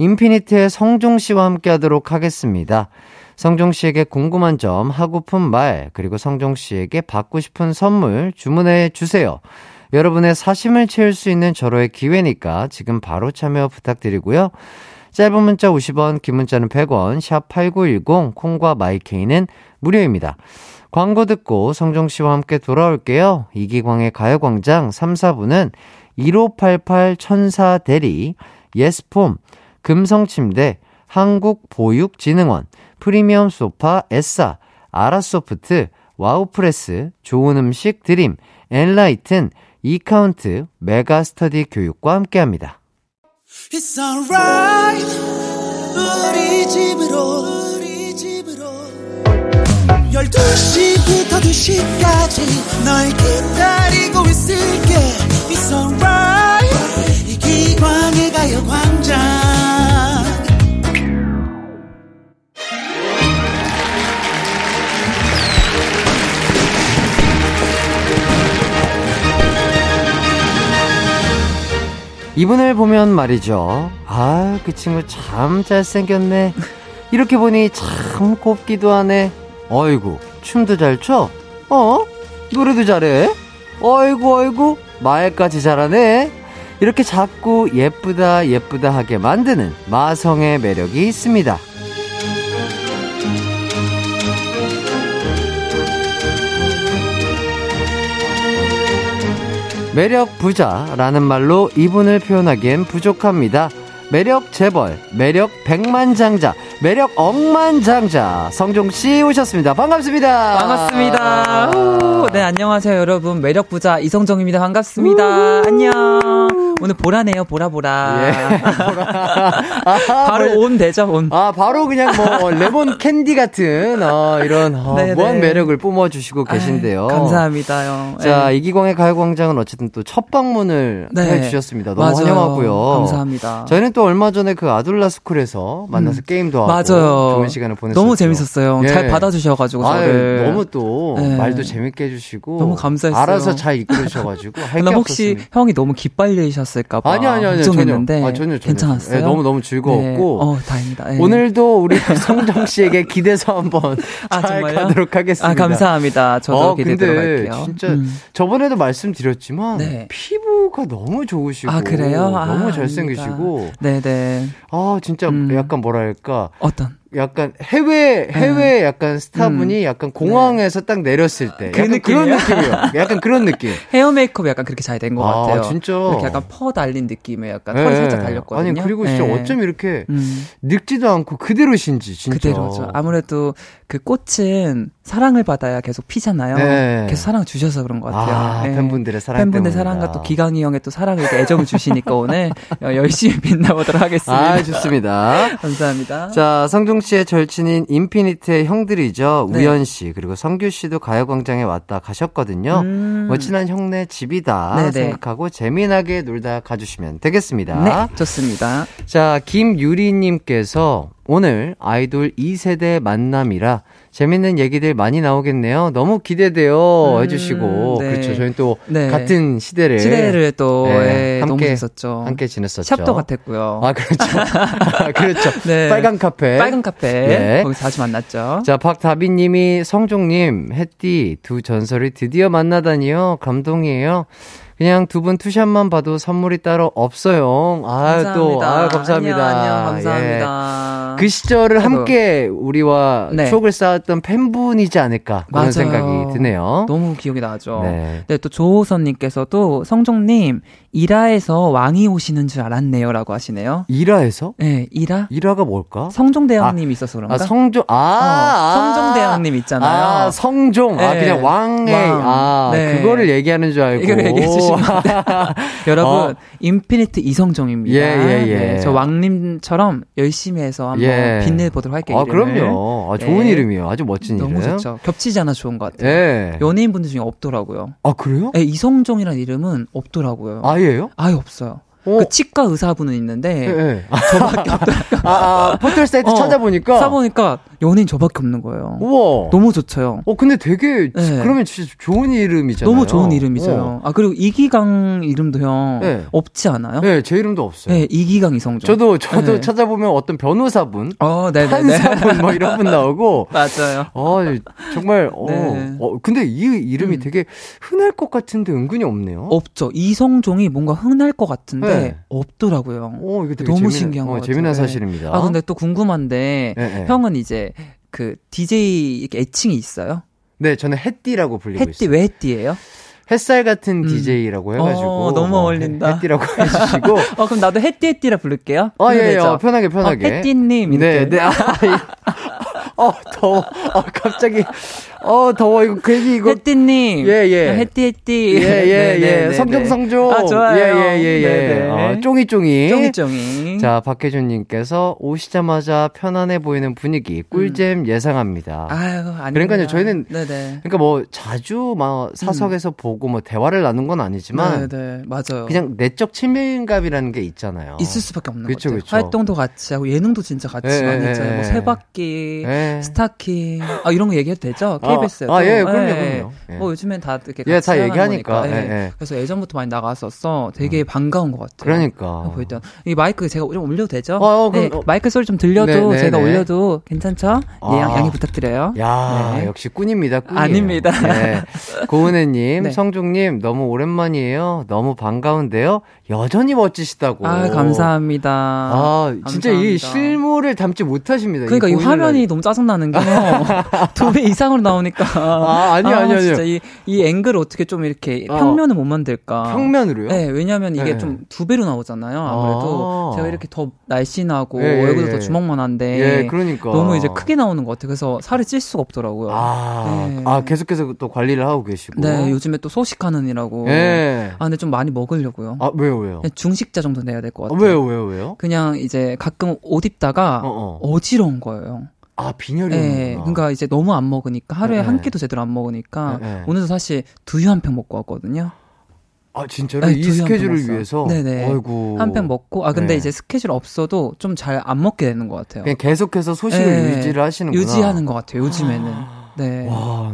인피니트의 성종 씨와 함께 하도록 하겠습니다. 성종 씨에게 궁금한 점, 하고픈 말, 그리고 성종 씨에게 받고 싶은 선물 주문해 주세요. 여러분의 사심을 채울 수 있는 절호의 기회니까 지금 바로 참여 부탁드리고요. 짧은 문자 50원, 긴 문자는 100원, 샵 8910, 콩과 마이케이는 무료입니다. 광고 듣고 성종 씨와 함께 돌아올게요. 이기광의 가요광장 3, 4부는 1588 천사 대리, 예스폼, 금성침대, 한국보육진흥원, 프리미엄 소파 에싸, 아라소프트, 와우프레스, 좋은 음식 드림, 엔라이튼, 이카운트, 메가스터디 교육과 함께합니다. It's alright. 우리 집으로 우리 집으로. 12시부터 2시까지 널 기다리고 있을게. It's alright 이기광의 가요 광장 이분을 보면 말이죠. 아, 그 친구 참 잘생겼네. 이렇게 보니 참 곱기도 하네. 어이구, 춤도 잘 춰? 어? 노래도 잘해? 어이구, 어이구, 말까지 잘하네. 이렇게 자꾸 예쁘다, 예쁘다 하게 만드는 마성의 매력이 있습니다. 매력 부자라는 말로 이분을 표현하기엔 부족합니다. 매력 재벌, 매력 백만장자, 매력 억만장자 성종 씨 오셨습니다. 반갑습니다. 반갑습니다. 우, 네, 안녕하세요, 여러분. 매력 부자 이성종입니다. 반갑습니다. 안녕. 오늘 보라네요, 보라 보라. 예. 바로 on 되죠, on. 아, 바로 그냥 뭐, 레몬 캔디 같은, 어, 이런, 어, 네네. 무한 매력을 뿜어주시고 계신데요. 아유, 감사합니다요. 자, 네. 이기광의 가요광장은 어쨌든 또 첫 방문을 네. 해주셨습니다. 너무 맞아요. 환영하고요. 감사합니다. 저희는 또 얼마 전에 그 아돌라 스쿨에서 만나서 게임도 하고 맞아요. 좋은 시간을 보냈었죠. 너무 재밌었어요. 예. 잘 받아주셔가지고 아유. 너무 또 네. 말도 재밌게 해주시고 너무 감사했어요. 알아서 잘 이끌어주셔가지고 할게 나 혹시 없었습니다. 형이 너무 기빨리셨 을까봐 아니 아니 아니 전혀 아, 전혀, 전혀 괜찮았어요. 네, 너무 너무 즐거웠고 네. 어 다행이다. 네. 오늘도 우리 성정 씨에게 기대서 한번 아, 잘 정말요? 가도록 하겠습니다. 아 감사합니다. 저도 어, 기대 근데 들어갈게요. 진짜 음. 저번에도 말씀드렸지만 네. 피부가 너무 좋으시고 아 그래요? 아, 너무. 잘생기시고 네네. 아 진짜 음. 약간 뭐랄까 어떤? 약간 해외 해외 약간 스타분이 약간 공항에서 딱 내렸을 때 음. 그 약간 그런 느낌이요? 약간 그런 느낌. 헤어 메이크업 약간 그렇게 잘 된 것 아, 같아요. 진짜? 이렇게 약간 fur 달린 느낌의 약간 예, 털이 살짝 예. 달렸거든요. 아니 그리고 진짜 예. 어쩜 이렇게 음, 늙지도 않고 그대로신지 진짜. 그대로죠. 아무래도 그 꽃은 사랑을 받아야 계속 피잖아요. 네. 계속 사랑 주셔서 그런 것 같아요. 아, 예. 팬분들의 사랑 팬분들 때문이다. 사랑과 또 기광이 형의 또 사랑을 애정을 주시니까 오늘 열심히 빛나보도록 하겠습니다. 아 좋습니다. 감사합니다. 자, 성종 씨의 절친인 인피니트의 형들이죠. 네. 우현 씨, 그리고 성규 씨도 가요광장에 왔다 가셨거든요. 음. 뭐 친한 형네 집이다 네네. 생각하고 재미나게 놀다 가주시면 되겠습니다. 네, 좋습니다. 자, 김유리님께서 오늘 아이돌 2세대 만남이라 재밌는 얘기들 많이 나오겠네요. 너무 기대돼요. 음, 해주시고. 네. 그렇죠. 저희는 또 네. 같은 시대를. 시대를 또 네, 예, 함께, 재밌었죠. 함께 지냈었죠. 샵도 같았고요. 아, 그렇죠. 그렇죠. 네. 빨간 카페. 빨간 카페 예. 거기서 자주 만났죠. 자, 박다비님이 성종님, 햇띠 두 전설이 드디어 만나다니요. 감동이에요. 그냥 두 분 투샷만 봐도 선물이 따로 없어요. 아, 또, 아, 감사합니다. 안녕, 안녕, 예. 감사합니다. 그 시절을 아이고. 함께 우리와 네. 추억을 쌓았던 팬분이지 않을까 그런. 생각이 드네요. 너무 기억이 나죠. 네. 네, 또 조호선님께서도 성종님 일하에서 왕이 오시는 줄 알았네요 라고 하시네요. 일화에서? 네, 일하 일화가 뭘까? 성종대왕님 있어서 그런가? 아, 성종, 아, 어, 아. 성종대왕님 있잖아요. 아, 성종. 아, 네. 그냥 왕의, 왕. 아, 네. 그거를 얘기하는 줄 알고. 주시면 여러분 어. 인피니트 이성종입니다. 예, 예, 예. 네, 저 왕님처럼 열심히 해서 한번 예. 빛내보도록 할게요. 아, 이름을. 그럼요. 아, 좋은 네. 이름이에요. 아주 멋진 이름. 너무 좋죠. 겹치지 않아 좋은 것 같아요. 예. 연예인분들 중에 없더라고요. 아, 그래요? 네, 이성종이라는 이름은 없더라고요. 아예요? 아예 없어요. 어. 그 치과 의사분은 있는데 예, 예. 저밖에 없더라고요. 아, 아, 포털 사이트 어, 찾아보니까. 써보니까 연예인 저밖에 없는 거예요. 우와. 너무 좋죠. 어, 근데 되게, 네. 그러면 진짜 좋은 이름이잖아요. 너무 좋은 이름이죠. 어. 아 그리고 이기강 이름도 형 네. 없지 않아요? 네, 제 이름도 없어요. 네, 이기강 이성종. 저도, 저도 네. 찾아보면 어떤 변호사분, 어, 네네네. 판사분 뭐 이런 분 나오고, 맞아요. 어, 정말, 어, 네. 어, 근데 이 이름이 음. 되게 흔할 것 같은데 은근히 없네요. 없죠. 이성종이 뭔가 흔할 것 같은데 네. 없더라고요. 어, 이거 되게 너무 재미난, 신기한 어, 것 재미난 같아요. 사실입니다. 아 근데 또 궁금한데 네, 네. 형은 이제 그 DJ 애칭이 있어요? 네, 저는 햇띠라고 불리고 햇띠 있어요. 왜 햇띠예요? 햇살 같은 음. DJ라고 해가지고. 어, 너무 어울린다. 햇띠라고 해주시고. 어 그럼 나도 햇띠 햇띠라 부를게요. 아, 예, 예? 어, 편하게, 편하게. 어, 햇띠님 네, 이렇게. 네. 아, 예. 어, 더워. 어, 갑자기. 어, 더워. 이거 괜히 이거. 햇띠님. 예, 예. 햇띠 햇띠. 예, 예, 네, 네, 예. 네, 성종, 네. 성종. 아 좋아요. 예, 예, 예, 예. 어, 쫑이쫑이. 쫑이쫑이. 자, 박혜준님께서 오시자마자 편안해 보이는 분위기, 꿀잼 예상합니다. 음. 아유 아니. 그러니까요, 저희는 네네. 그러니까 뭐 자주 막 사석에서 보고 뭐 대화를 나눈 건 아니지만 네네 맞아요. 그냥 내적 친밀감이라는 게 있잖아요. 있을 수밖에 없는. 그쵸. 활동도 같이 하고 예능도 진짜 같이 예, 많이 예, 했잖아요. 예. 뭐 세 바퀴, 예. 스타킹, 아 이런 거 얘기해도 되죠? 아, KBS에도. 아, 예, 그럼요, 그럼요. 예. 뭐 요즘엔 다 이렇게 예, 다 얘기하니까. 예, 예. 그래서 예전부터 많이 나갔었어. 되게 반가운 것 같아요. 그러니까. 볼 때. 이 마이크 제가 좀 올려도 되죠? 어, 어, 그럼, 네, 어. 마이크 소리 좀 들려도 네, 네, 제가 네. 올려도 괜찮죠? 아. 예, 양, 양해 부탁드려요. 야, 네. 역시 꾼입니다, 꾼이에요. 아닙니다. 네. 고은혜님, 네. 성중님, 너무 오랜만이에요. 너무 반가운데요. 여전히 멋지시다고. 아, 감사합니다. 아, 진짜 이 감사합니다. 실물을 담지 못하십니다. 그러니까 이 보이는 화면이. 너무 짜 증나는 게 두 배 이상으로 나오니까. 아, 아니요, 아니요, 아니요. 진짜 이, 이 앵글을 어떻게 좀 이렇게 어. 평면을 못 만들까. 평면으로요? 네, 왜냐면 이게 네. 좀두 배로 나오잖아요. 아무래도 아. 제가 이렇게 더 날씬하고 예, 예, 얼굴도 예. 더 주먹만한데 예, 그러니까. 너무 이제 크게 나오는 것 같아요. 그래서 살이 찔 수가 없더라고요. 아, 네. 아, 계속해서 또 관리를 하고 계시고. 네, 요즘에 또 소식하는이라고. 예. 아, 근데 좀 많이 먹으려고요. 아, 왜요, 왜요? 그냥 중식자 정도 내야 될것 아, 같아요. 왜요, 왜요, 왜요? 그냥 이제 가끔 옷 입다가 어, 어. 어지러운 거예요. 아, 빈혈이 네. 그러니까 이제 너무 안 먹으니까 하루에 네, 한 네. 끼도 제대로 안 먹으니까 네, 네. 오늘도 사실 두유 한팩 먹고 왔거든요. 아, 진짜로? 네, 이 스케줄을. 위해서? 네네. 한팩 먹고 아 근데 네. 이제 스케줄 없어도 좀 잘 안 먹게 되는 것 같아요. 그냥 계속해서 소식을 네, 유지를 하시는구나. 유지하는 것 같아요. 요즘에는. 네. 와,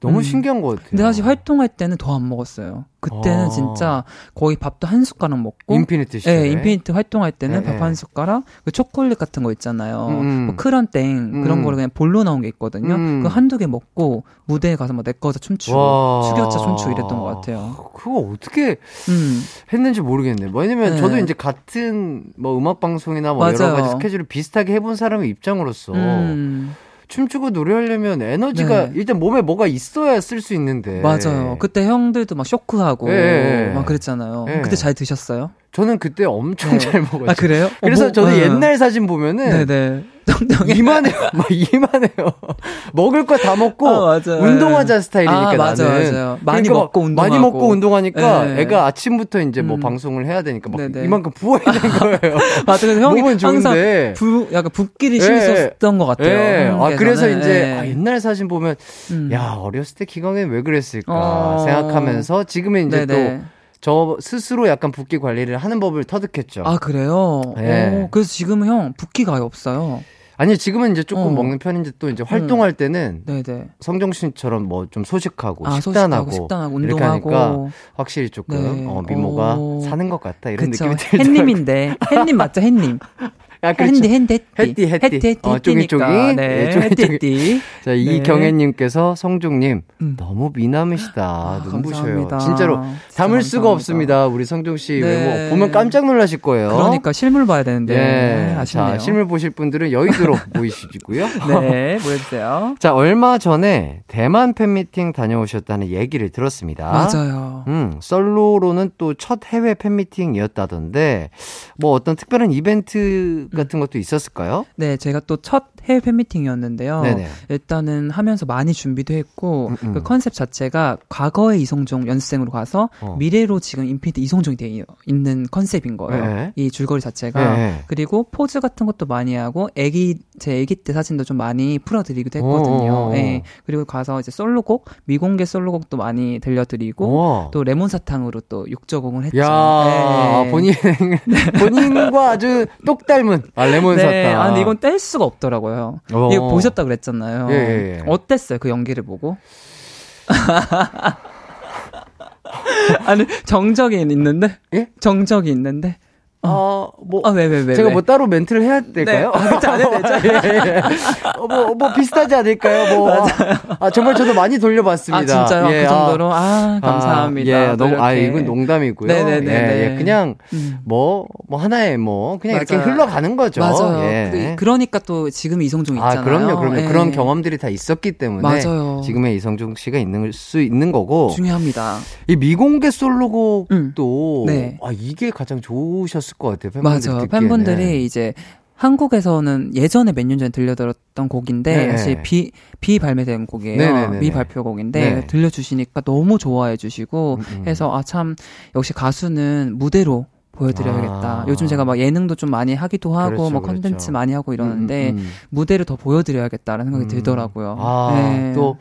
너무 음. 신기한 것 같아요. 근데 사실 활동할 때는 더 안 먹었어요. 그때는 아. 진짜 거의 밥도 한 숟가락 먹고 인피니트 시절에. 네, 인피니트 활동할 때는 네, 밥 네. 한 숟가락, 그 초콜릿 같은 거 있잖아요. 음. 뭐 크런땡 그런 음. 거를 그냥 볼로 나온 게 있거든요. 음. 그 한두 개 먹고 무대에 가서 막 내꺼하자 춤추고 와. 추격자 춤추고 이랬던 것 같아요. 그거 어떻게 음. 했는지 모르겠네. 뭐 왜냐면 네. 저도 이제 같은 뭐 음악 방송이나 뭐 여러 맞아요. 가지 스케줄을 비슷하게 해본 사람의 입장으로서 음. 춤추고 노래하려면 에너지가 네. 일단 몸에 뭐가 있어야 쓸 수 있는데. 맞아요. 그때 형들도 막 쇼크하고 네. 막 그랬잖아요. 네. 그때 잘 드셨어요? 저는 그때 엄청 네. 잘 먹었어요. 아 그래요? 그래서 어, 뭐, 저도 네. 옛날 사진 보면은 네네. 정정해. 이만해요. 막 이만해요. 먹을 거 다 먹고 아, 맞아요. 운동하자 스타일이니까 아, 맞아요, 나는. 맞아요. 많이 그러니까 먹고 막 운동하고. 많이 먹고 운동하니까 네. 애가 아침부터 이제 뭐 음. 방송을 해야 되니까 막 네네. 이만큼 부어 있는 거예요. 맞아, 그래서 형이 항상 좋은데. 부, 약간 붓기를 예. 심했었던 것 같아요. 예. 아. 그래서 이제 예. 아, 옛날 사진 보면 음. 야 어렸을 때 기광이는 왜 그랬을까 어. 생각하면서 지금은 이제 네네. 또 저 스스로 약간 붓기 관리를 하는 법을 터득했죠. 아 그래요? 예. 오, 그래서 지금은 형 붓기가 아예 없어요. 아니 지금은 이제 조금 어. 먹는 편인데 또 이제 활동할 때는 네네. 성정 씨처럼 뭐 좀 소식하고 아 식단하고, 식단하고 이렇게 운동하고. 하니까 확실히 조금 네. 어, 미모가 오. 사는 것 같다 이런 그쵸. 느낌이 들더라고요. 햇님인데 햇님 맞죠? 햇님. 아, 그렇죠. 핸디 핸디. 햇띠 햇띠 어. 햇띠니까. 예, 네. 쪼깃쪼깃. 햇띠 햇띠. 자, 네. 이경혜님께서 성종님 음. 너무 미남이시다. 아, 눈부셔요. 감사합니다. 진짜로 진짜 담을 수가 감사합니다. 없습니다. 우리 성종 씨 네. 외모 보면 깜짝 놀라실 거예요. 그러니까 실물 봐야 되는데 예. 네, 아쉽네요. 자, 실물 보실 분들은 여의도로 모이시고요. 네 보여주세요. 자, 얼마 전에 대만 팬미팅 다녀오셨다는 얘기를 들었습니다. 맞아요. 음, 솔로로는 또 첫 해외 팬미팅이었다던데, 뭐 어떤 특별한 이벤트 같은 것도 있었을까요? 네, 제가 또 첫 해외 팬미팅이었는데요. 네네. 일단은 하면서 많이 준비도 했고 음, 음. 그 컨셉 자체가 과거의 이성종 연습생으로 가서 어. 미래로 지금 인피니트 이성종이 되어 있는 컨셉인 거예요. 네. 이 줄거리 자체가 네. 그리고 포즈 같은 것도 많이 하고 애기 제 애기 때 사진도 좀 많이 풀어드리기도 했거든요. 어, 어, 어. 네. 그리고 가서 이제 솔로곡 미공개 솔로곡도 많이 들려드리고 우와. 또 레몬 사탕으로 또 육저공을 했죠. 야, 네. 본인, 본인과 아주 똑 닮은, 아, 레몬 사탕. 네, 아, 근데 이건 뗄 수가 없더라고요. 어. 이거 보셨다 그랬잖아요. 예, 예, 예. 어땠어요, 그 연기를 보고? 아니, 정적이 있는데? 예? 정적이 있는데? 아, 뭐. 아, 왜, 왜, 왜? 제가 왜? 뭐 따로 멘트를 해야 될까요? 네. 아, 그치, 안 해도 되죠. 예, 예. 어, 뭐, 뭐 비슷하지 않을까요? 뭐. 아, 정말 저도 많이 돌려봤습니다. 아, 진짜요? 예, 그 정도로? 아, 감사합니다. 아, 예, 또 너무, 아, 이렇게. 이건 농담이고요. 네네네네. 예, 예, 그냥, 음. 뭐, 뭐, 하나의 뭐, 그냥 이렇게 맞아요. 흘러가는 거죠. 맞아요. 예. 그, 러니까 또 지금 이성종 있잖아요. 아, 그럼요, 그럼요. 예. 그런 경험들이 다 있었기 때문에. 맞아요. 지금의 이성종 씨가 있는 수 있는 거고. 중요합니다. 이 미공개 솔로곡도. 음. 네. 아, 이게 가장 좋으셨을 것 같아요. 팬분들 맞아요. 듣기에는. 팬분들이 이제 한국에서는 예전에 몇 년 전에 들려들었던 곡인데 네. 사실 비, 비 발매된 곡이에요. 네네네네. 미 발표곡인데 네. 들려주시니까 너무 좋아해 주시고 음, 음. 해서 아 참 역시 가수는 무대로 보여드려야겠다. 아. 요즘 제가 막 예능도 좀 많이 하기도 하고 그렇죠, 뭐 컨텐츠 그렇죠. 많이 하고 이러는데 음, 음. 무대를 더 보여드려야겠다라는 생각이 음. 들더라고요. 아, 네. 또,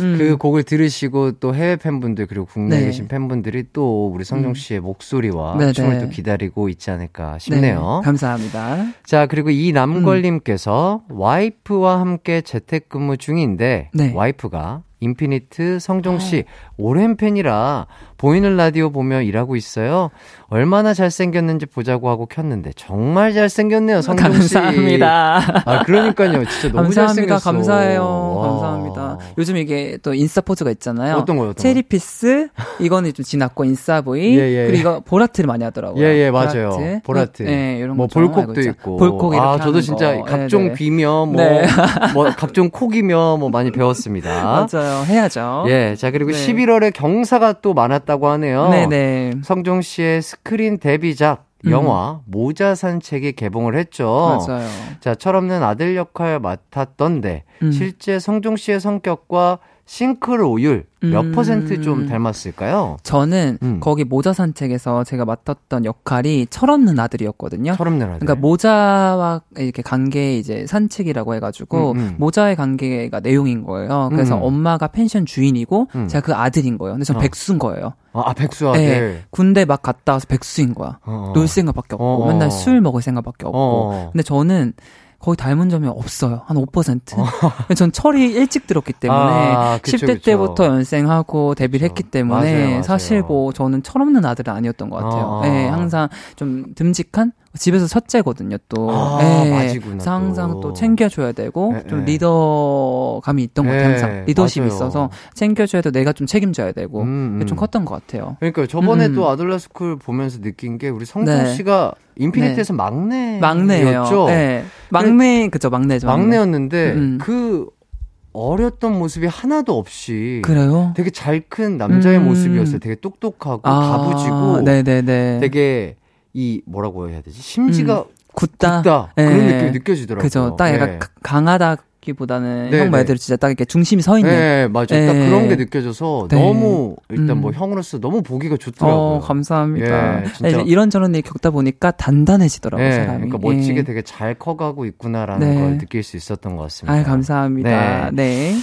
음. 그 곡을 들으시고 또 해외 팬분들 그리고 국내에 네. 계신 팬분들이 또 우리 성종 음. 씨의 목소리와 네네. 춤을 또 기다리고 있지 않을까 싶네요. 네, 감사합니다. 자, 그리고 이 남걸님께서 와이프와 함께 재택근무 중인데 네. 와이프가 인피니트 성종 씨 오랜 팬이라 보이는 라디오 보며 일하고 있어요. 얼마나 잘생겼는지 보자고 하고 켰는데 정말 잘생겼네요, 성종 씨. 감사합니다. 아, 그러니까요. 진짜 너무 감사합니다. 잘생겼어. 감사해요. 와. 감사합니다. 요즘 이게 또 인스타 포즈가 있잖아요. 어떤 거요? 체리피스 이거는 좀 지났고 인싸보이 예, 예. 그리고 이거 보라트를 많이 하더라고요. 예, 예, 맞아요. 보라트. 네, 이런 뭐 볼콕도. 있고. 볼콕 이렇게 아, 저도 진짜 거. 각종 네, 네. 귀며 뭐, 네. 뭐 각종 콕이며 뭐 많이 배웠습니다. 맞아요. 해야죠. 예, 자 그리고 네. 11월에 경사가 또 많았다 고 하네요. 네네. 성종 씨의 스크린 데뷔작 음. 영화 모자 산책이 개봉을 했죠. 맞아요. 자, 철없는 아들 역할 맡았던데 음. 실제 성종 씨의 성격과 싱크로율 몇 음. 퍼센트 좀 닮았을까요? 저는 음. 거기 모자 산책에서 제가 맡았던 역할이 철없는 아들이었거든요. 철없는 아들. 그러니까 모자와 이렇게 관계 이제 산책이라고 해가지고 음, 음. 모자의 관계가 내용인 거예요. 그래서 음. 엄마가 펜션 주인이고 음. 제가 그 아들인 거예요. 근데 전 어. 백수인 거예요. 아, 아, 백수 아들. 네. 군대 막 갔다 와서 백수인 거야. 어, 어. 놀 생각밖에 없고 어, 어. 맨날 술 먹을 생각밖에 없고. 어. 근데 저는 거의 닮은 점이 없어요. 한 5%. 전 철이 일찍 들었기 때문에 아, 그쵸, 10대 그쵸. 때부터 연생하고 데뷔를 했기 때문에 맞아요, 맞아요. 사실 뭐 저는 철없는 아들은 아니었던 것 같아요. 아. 네, 항상 좀 듬직한 집에서 첫째거든요, 또. 아, 네, 맞이구나, 그래서 항상 또. 또 챙겨줘야 되고, 네, 좀 네. 리더감이 있던 것 같아요, 네, 항상. 리더십이 맞아요. 있어서 챙겨줘야 되고, 내가 좀 책임져야 되고, 음, 그게 좀 음. 컸던 것 같아요. 그러니까 저번에 음. 또 아들라스쿨 보면서 느낀 게 우리 성종 네. 씨가 인피니트에서 막내 막내예요. 였죠. 네. 막내, 그죠, 막내죠. 막내. 막내였는데 음. 그 어렸던 모습이 하나도 없이 그래요? 되게 잘 큰 남자의 음. 모습이었어요. 되게 똑똑하고 가부지고 네네네. 되게 이 뭐라고 해야 되지? 심지가 굳다. 굳다 네. 그런 느낌이 느껴지더라고요. 그죠. 딱 약간 네. 가- 강하다 기보다는 네, 형 네. 말대로 진짜 딱 이렇게 중심이 서 있는. 네, 맞아요. 딱 네. 그런 게 느껴져서 네. 너무 일단 음. 뭐 형으로서 너무 보기가 좋더라고요. 어, 감사합니다. 예. 네, 이런저런 일 겪다 보니까 단단해지더라고요, 네, 사람이. 그러니까 멋지게 예. 되게 잘 커가고 있구나라는 네. 걸 느낄 수 있었던 것 같습니다. 아, 감사합니다. 네.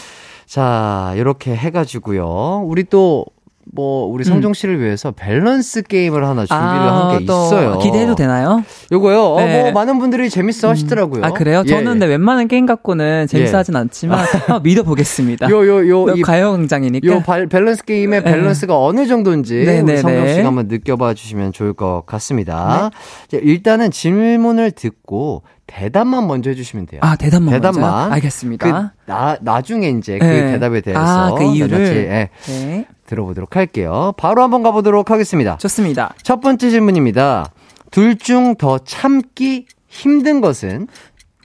자, 이렇게 해가지고요. 우리 또, 뭐, 우리 성종 씨를 위해서 밸런스 게임을 하나 준비를 한게 음. 아, 또 있어요. 기대해도 되나요? 요거요. 어, 네. 뭐, 많은 분들이 재밌어 하시더라고요. 아, 그래요? 예, 저는 예. 근데 웬만한 게임 갖고는 재밌어 예. 하진 않지만, 한번 믿어보겠습니다. 요, 요, 요, 이, 가요광장이니까. 요 발, 밸런스 게임의 네. 밸런스가 어느 정도인지 네, 우리 네, 성종 네. 씨가 한번 느껴봐 주시면 좋을 것 같습니다. 자, 일단은 질문을 듣고 대답만 먼저 해주시면 돼요. 아, 대답만. 대답만. 먼저요? 알겠습니다. 그, 나, 나중에 이제 그 네. 대답에 대해서 아, 그 이유를? 낱낱이, 예, 네. 들어보도록 할게요. 바로 한번 가보도록 하겠습니다. 좋습니다. 첫 번째 질문입니다. 둘 중 더 참기 힘든 것은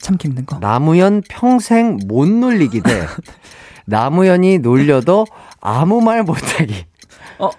참기 힘든 거. 남우현 평생 못 놀리기 대 남우현이 놀려도 아무 말 못하기. 어.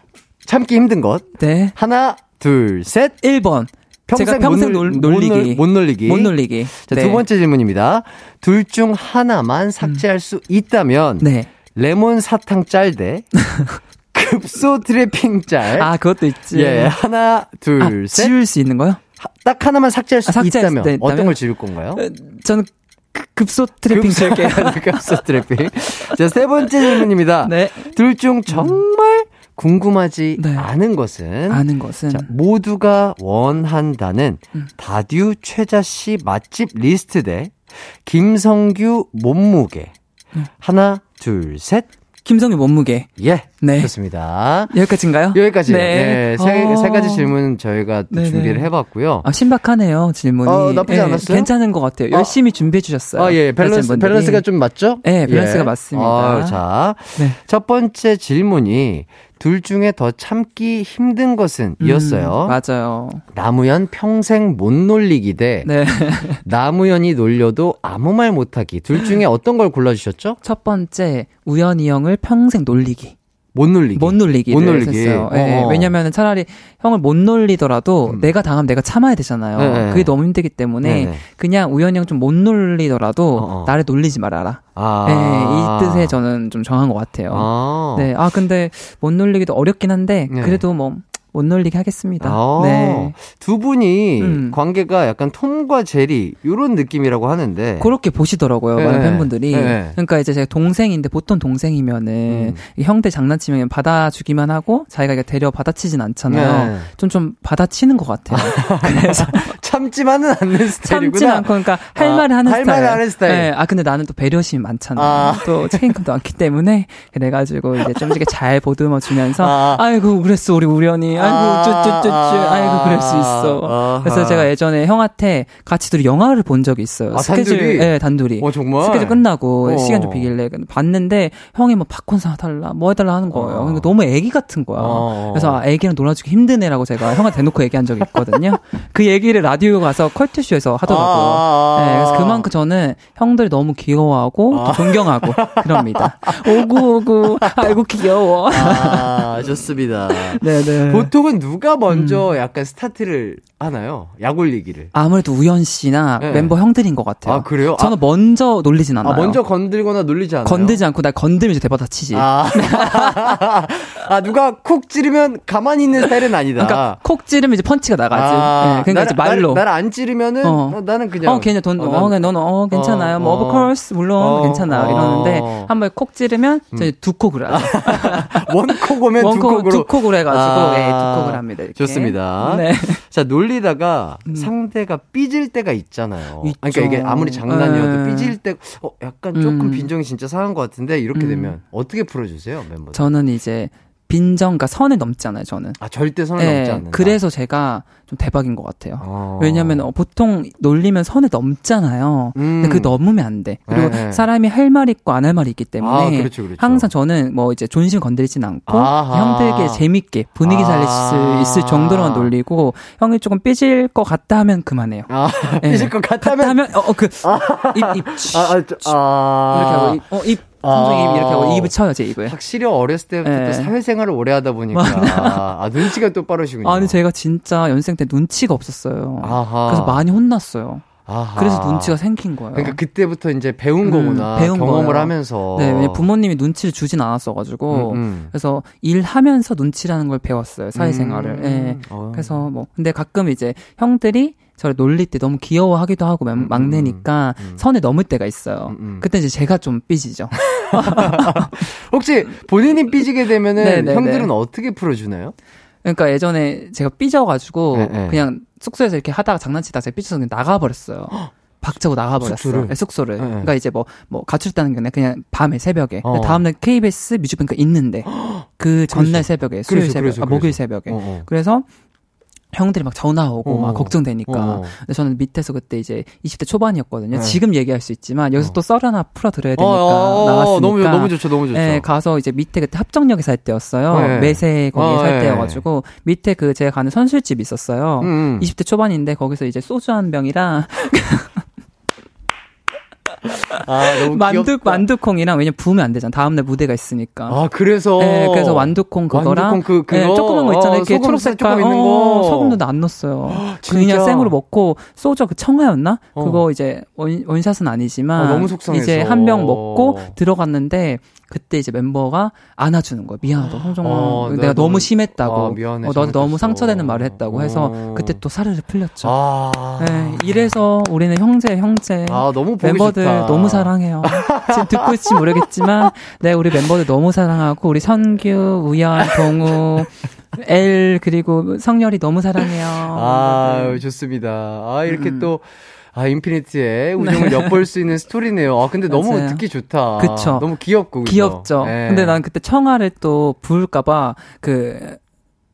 참기 힘든 것. 네. 하나, 둘, 셋. 1번. 평생 제가 평생 못, 놀, 놀, 놀리기. 못, 놀 리기. 못 놀리기. 자, 네. 두 번째 질문입니다. 둘 중 하나만 삭제할 수 있다면 네. 레몬 사탕 짤 대 급소 트래핑 짤. 아, 그것도 있지. 예, 하나, 둘, 아, 셋. 지울 수 있는 거요? 하- 딱 하나만 삭제할 수 아, 있다면, 수 있다면? 어떤 걸 지울 건가요? 어, 저는 급- 급소 트래핑 쓸게요. 급소 트래핑. 자, 세 번째 질문입니다. 네. 둘 중 정말 궁금하지 네. 않은 것은 아는 것은 자, 모두가 원한다는 음. 다듀 최자 씨 맛집 리스트 대 김성규 몸무게. 음. 하나, 둘, 셋. 김성규 몸무게. 예. 네. 좋습니다. 여기까지인가요? 여기까지. 네. 네. 세, 어. 세 가지 질문 저희가 또 네네. 준비를 해봤고요. 아, 신박하네요, 질문이. 어, 나쁘지 예, 않았어요? 괜찮은 것 같아요. 열심히 준비해 주셨어요. 아, 예. 밸런스. 밸런스가 좀 맞죠? 네, 밸런스가 맞습니다. 아, 자, 네. 첫 번째 질문이 둘 중에 더 참기 힘든 것은 이었어요. 음, 맞아요. 남우현 평생 못 놀리기 대 네. 남우현이 놀려도 아무 말 못하기. 둘 중에 어떤 걸 골라주셨죠? 첫 번째, 우현이 형을 평생 놀리기. 못 놀리기. 못 놀리기를 못 놀리기. 했어요. 예, 어. 왜냐면 은 차라리 형을 못 놀리더라도 내가 당하면 내가 참아야 되잖아요. 네. 그게 너무 힘들기 때문에 네네. 그냥 우연히 형 좀 못 놀리더라도 어, 어. 나를 놀리지 말아라. 아. 예, 이 뜻에 저는 좀 정한 것 같아요. 아. 네. 아, 근데 못 놀리기도 어렵긴 한데 네. 그래도 뭐 못 놀리게 하겠습니다. 아, 네. 두 분이 음. 관계가 약간 톰과 제리 이런 느낌이라고 하는데 그렇게 보시더라고요, 네. 많은 팬분들이. 네. 그러니까 이제 제가 동생인데 보통 동생이면은 음. 이 형들 장난치면 받아주기만 하고 자기가 데려 받아치진 않잖아요. 네. 좀좀 받아치는 것 같아요. 그래서 참지만은 않는 스타일이구나. 참지 않고 그러니까 할 아, 말을 하는 할 스타일. 말을 하는 스타일. 네, 아 근데 나는 또 배려심이 많잖아. 아. 또 책임감도 많기 때문에 그래가지고 이제 좀 이렇게 잘 보듬어 주면서 아. 아. 이고 그랬어 우리 언니. 아이고 아. 쭈쭈쭈쭈. 아이고 그럴 수 있어. 아하. 그래서 제가 예전에 형한테 같이 둘이 영화를 본 적이 있어요. 아, 스케줄 단둘이? 네, 단둘이. 어, 정말? 스케줄 끝나고 어. 시간 좀 비길래 봤는데 형이 뭐 팝콘 사달라 뭐 해달라 하는 거예요. 어. 그러니까 너무 애기 같은 거야. 어. 그래서 아, 애기랑 놀아주기 힘든 애라고 제가 형한테 대놓고 얘기한 적이 있거든요. 그 얘기를 라디오 가서 컬투쇼에서 하더라고요. 아. 네, 그래서 그만큼 저는 형들이 너무 귀여워하고 또 아. 존경하고 그럽니다. 오구 오구 아이고 귀여워. 아, 좋습니다. 네네. 보통은 누가 먼저 음. 약간 스타트를 하나요? 약 올리기를. 아무래도 우연 씨나 네. 멤버 형들인 것 같아요. 아, 그래요? 저는 먼저 놀리진 않아요. 아, 먼저 건들거나 놀리지 않아요? 건들지 않고 날 건들면 이제 대받아 치지. 아. 아, 누가 콕 찌르면 가만히 있는 스타일은 아니다. 그러니까 콕 찌르면 이제 펀치가 나가지. 네, 그러니까 이제 말로. 나를 안 찌르면은 어. 어, 나는 그냥 어, 걔네 돈, 어, 어, 넌, 어, 괜찮아요. 뭐, 어, of course, 물론, 어, 괜찮아요. 어. 이러는데, 한 번 콕 찌르면, 저희 두 콕을 하죠. 원콕 오면 두 원콕, 콕으로 두 콕을 해가지고, 아, 네, 두 콕을 합니다. 이렇게. 좋습니다. 네. 자, 놀리다가 상대가 삐질 때가 있잖아요. 음. 있죠. 그러니까 이게 아무리 장난이어도 네. 삐질 때, 어, 약간 조금 음. 빈정이 진짜 상한 것 같은데, 이렇게 음. 되면 어떻게 풀어주세요, 멤버들? 저는 이제, 빈정과 선을 넘잖아요, 저는. 아, 절대 선을 네, 넘지 않는다. 그래서 제가 좀 대박인 것 같아요. 어. 왜냐면 어, 보통 놀리면 선을 넘잖아요. 음. 근데 그 넘으면 안 돼. 그리고 네, 네. 사람이 할말 있고 안 할 말이 있기 때문에 아, 그렇죠, 그렇죠. 항상 저는 뭐 이제 존심 건드리진 않고 아하. 형들에게 재밌게 분위기 살릴 아. 수 있을 정도로만 놀리고 형이 조금 삐질 것 같다 하면 그만해요. 아, 네. 삐질 것 같다면. 하면 어 그 입입 아, 아, 저- 아. 이렇게 하고 입, 어, 입 삼성 입 이렇게 하고 입을 쳐요 제 입을. 확실히 어렸을 때부터 네. 또 사회생활을 오래 하다 보니까 아, 눈치가 또 빠르시군요. 아니 제가 진짜 연생 때 눈치가 없었어요. 아하. 그래서 많이 혼났어요. 아하. 그래서 눈치가 생긴 거예요. 그러니까 그때부터 이제 배운 음, 거구나. 배운 경험을 거예요. 하면서. 네, 부모님이 눈치를 주진 않았어가지고 음, 음. 그래서 일하면서 눈치라는 걸 배웠어요 사회생활을. 음. 예. 어. 그래서 뭐 근데 가끔 이제 형들이 저를 놀릴 때 너무 귀여워하기도 하고 막- 음, 막내니까 음, 음. 선에 넘을 때가 있어요. 음, 음. 그때 이제 제가 좀 삐지죠. 혹시 본인이 삐지게 되면은 네, 네, 형들은 네. 어떻게 풀어주나요? 그러니까 예전에 제가 삐져가지고 네, 네. 그냥 숙소에서 이렇게 하다가 장난치다가 제가 삐져서 그냥 나가버렸어요. 박차고 나가버렸어요. 숙소를? 네, 숙소를. 네, 네. 그러니까 이제 뭐, 뭐, 가출했다는 게 그냥 밤에 새벽에. 어. 다음날 KBS 뮤직뱅크가 있는데, 그 전날 그래서? 새벽에, 수요일 그래서, 새벽, 그래서, 아, 목요일. 새벽에. 어, 어. 그래서 형들이 막 전화 오고 어. 막 걱정되니까. 어. 근데 저는 밑에서 그때 이제 20대 초반이었거든요. 네. 지금 얘기할 수 있지만 여기서 어. 또썰 하나 풀어 드려야 되니까 어, 어, 어, 나왔으니까. 너무, 너무 좋죠, 너무 좋죠. 네, 가서 이제 밑에 그때 합정역에 살 때였어요. 네. 매세 거기에 어, 살 네. 때여가지고 밑에 그 제가 가는 선술집 있었어요. 음, 음. 20대 초반인데 거기서 이제 소주 한 병이랑 아, 너무 만두 귀엽다. 만두콩이랑 왜냐면 부으면 안 되잖아. 다음날 무대가 있으니까. 아, 그래서. 네, 그래서 완두콩 그거랑 완두콩 그, 그거. 네, 조그만 거 있잖아요. 어, 이렇게 소금 초록 색깔 조금 있는 어, 거. 소금도 안 넣었어요. 진짜? 그냥 생으로 먹고 소주 그 청아였나? 어. 그거 이제 원, 원샷은 아니지만 어, 너무 속상해서. 이제 한 병 먹고 들어갔는데 그때 이제 멤버가 안아주는 거야. 미안하다. 홍정아. 어, 내가 너무 너무- 심했다고. 아, 미안해, 어, 너한테 너무. 상처되는 말을 했다고 해서 어. 그때 또 사르르 풀렸죠. 아. 네, 이래서 우리는 형제, 형제. 아, 너무 멤버들 좋다. 너무 사랑해요. 지금 듣고 있을지 모르겠지만, 네, 우리 멤버들 너무 사랑하고, 우리 선규, 우연, 동우, 엘, 그리고 성열이 너무 사랑해요. 아, 멤버들. 좋습니다. 아, 이렇게 음. 또, 아, 인피니트의 우정을 엿볼 수 있는 스토리네요. 아, 근데 너무 맞아요. 듣기 좋다. 그쵸. 너무 귀엽고. 그죠? 귀엽죠. 네. 근데 난 그때 청아를 또 부을까봐, 그,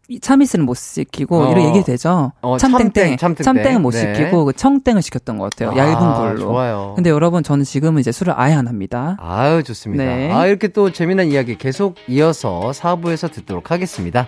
이 참이슬은 못 시키고, 어. 이런 얘기 되죠? 어, 참땡땡. 참땡, 참땡땡. 은 못 네. 시키고, 그 청땡을 시켰던 것 같아요. 얇은 아, 걸로. 좋아요. 근데 여러분, 저는 지금은 이제 술을 아예 안 합니다. 아유, 좋습니다. 네. 아, 이렇게 또 재미난 이야기 계속 이어서 4부에서 듣도록 하겠습니다.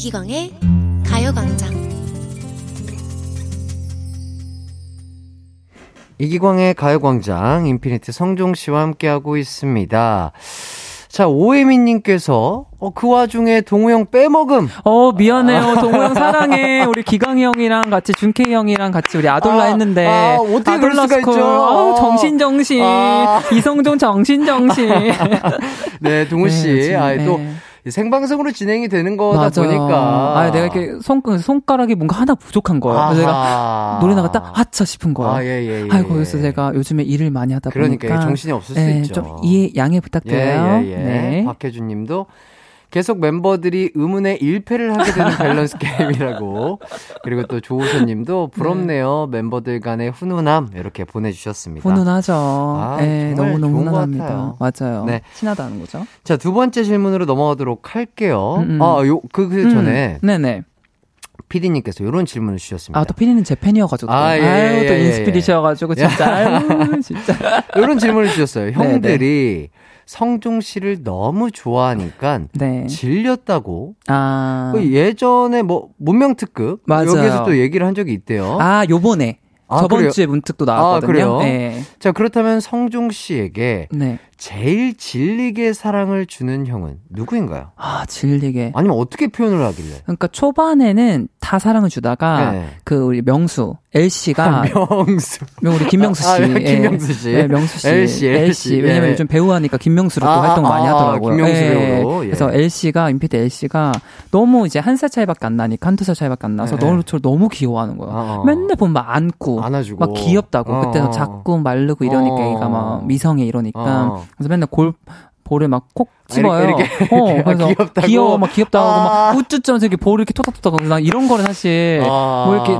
이기광의 가요광장 이기광의 가요광장, 인피니트 성종 씨와 함께하고 있습니다. 자, 오혜민님께서, 어, 그 와중에 동우 형 빼먹음. 어, 미안해요. 동우 형 사랑해. 우리 기광이 형이랑 같이 준케이 형이랑 같이 우리 아돌라 아, 했는데. 아, 어떻게 아돌라 수가 스쿨. 있죠? 아우, 아. 정신정신. 아. 이성종 정신정신. 네, 동우 씨. 네, 지금, 아, 또, 네. 생방송으로 진행이 되는 거다 맞아. 보니까. 아, 내가 이렇게 손, 손가락이 뭔가 하나 부족한 거야. 그래서 내가 아하. 노래 나갔다 하차 싶은 거야. 아, 예, 예, 예. 아이고, 그래서 제가 요즘에 일을 많이 하다 그러니까 보니까. 정신이 없을 수 예, 있죠. 좀 이해, 양해 부탁드려요. 예, 예, 예. 네. 박혜준 님도 계속 멤버들이 의문의 1패를 하게 되는 밸런스 게임이라고. 그리고 또 조우선 님도 부럽네요. 멤버들 간의 훈훈함. 이렇게 보내 주셨습니다. 훈훈하죠. 아, 예, 정말 너무너무 훈훈합니다. 맞아요. 네. 친하다는 거죠. 자, 두 번째 질문으로 넘어가도록 할게요. 음, 음. 아, 요, 그, 그 전에 음, 네 네. 피디님께서 이런 질문을 주셨습니다. 아, 또 피디는 제 팬이어가지고. 아, 예, 아유, 예, 또 예, 인스피리셔가지고, 진짜. 아유, 진짜. 이런 질문을 주셨어요. 네, 형들이 성종 씨를 너무 좋아하니까 네. 질렸다고. 아. 그 예전에 뭐 문명 특급 맞아요. 여기에서 또 얘기를 한 적이 있대요. 아, 요번에. 아, 저번 그래요? 주에 문득 또 아, 나왔거든요. 그래요? 네. 자 그렇다면 성종 씨에게 네. 제일 질리게 사랑을 주는 형은 누구인가요? 아, 질리게. 아니면 어떻게 표현을 하길래? 그러니까 초반에는 다 사랑을 주다가 네. 그 우리 명수 L 씨가 명수. 우리 김명수 씨, 아, 네, 예. 김명수 씨. 네, 명수 씨, L 씨, L 씨. 왜냐면 예. 요즘 배우 하니까 김명수로 또 아, 활동 많이 아, 하더라고요. 김명수 예. 배우로, 예. 그래서 L 씨가 임피디 L 씨가 너무 이제 한 살 차이밖에 안 나니까 한두 살 차이밖에 안 나서 네. 너무 저를 너무 귀여워하는 거예요. 어. 맨날 보면 막 안고 안아주고. 막 귀엽다고 어. 그때는 작고 마르고 이러니까 어. 얘가 막 미성애 이러니까 어. 그래서 맨날 골 볼을 막 콕 집어요. 이렇게, 이렇게, 어, 이렇게. 그래서 아, 귀엽다고? 귀여워, 막 귀엽다고 하고 아. 막 우쭈쭈면서 이렇게 볼을 이렇게 토닥토닥 하고 난 이런 거를 사실 아. 뭐 이렇게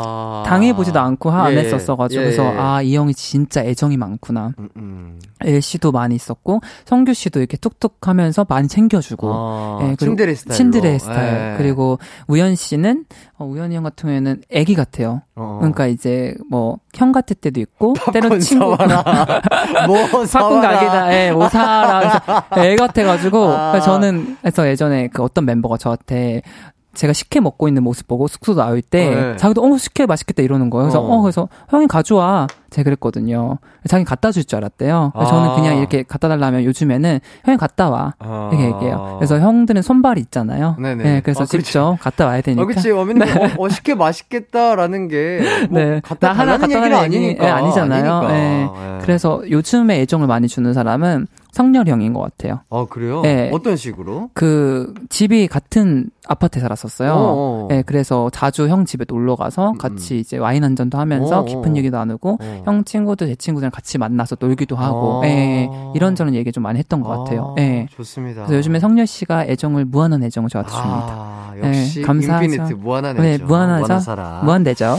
당해보지도 않고 화안 예, 했었어가지고 예, 그래서 예. 아이 형이 진짜 애정이 많구나. 음, 음. 엘 씨도 많이 있었고 성규 씨도 이렇게 툭툭하면서 많이 챙겨주고. 아, 예, 그리고 친데레 스타일. 친드레 스타일. 그리고 우연 씨는 어, 우연이 형 같은 경우에는 애기 같아요. 어. 그러니까 이제 뭐 형 같을 때도 있고 때론 친구 뭐 사와라. 가게다, 예, 뭐 사라. 그래서 애 같아가지고, 아. 그래서 저는, 그래서 예전에 그 어떤 멤버가 저한테, 제가 식혜 먹고 있는 모습 보고 숙소 나올 때, 네. 자기도, 어, 식혜 맛있겠다 이러는 거예요. 그래서, 어. 어, 그래서, 형이 가져와. 제가 그랬거든요. 자기 갖다 줄 줄 알았대요. 아. 저는 그냥 이렇게 갖다 달라면 요즘에는, 형이 갔다 와. 아. 이렇게 얘기해요. 그래서 형들은 손발이 있잖아요. 네네. 네, 그래서 아, 그렇죠. 직접 갔다 와야 되니까. 아, 그치. 어머님, 어, 어, 식혜 맛있겠다라는 게, 뭐, 네. 갖다 나 하나 달라는 갖다 얘기는 아니니까. 예, 아니잖아요. 아니니까. 예. 예. 그래서 요즘에 애정을 많이 주는 사람은 성렬이 형인 것 같아요. 아, 그래요? 네. 어떤 식으로? 그 집이 같은 아파트에 살았었어요. 어어. 네, 그래서 자주 형 집에 놀러 가서 음, 같이 이제 와인 한 잔도 하면서 어어. 깊은 얘기도 나누고 어. 형 친구들 제 친구들이랑 같이 만나서 놀기도 하고 아. 예, 이런저런 얘기 좀 많이 했던 것 같아요. 아, 예. 좋습니다. 그래서 요즘에 성렬 씨가 애정을 무한한 애정을 저한테 줍니다. 아, 역시 네, 감사하죠. 인피니트 무한한 네, 애죠. 무한하죠. 무한하사라. 무한대죠.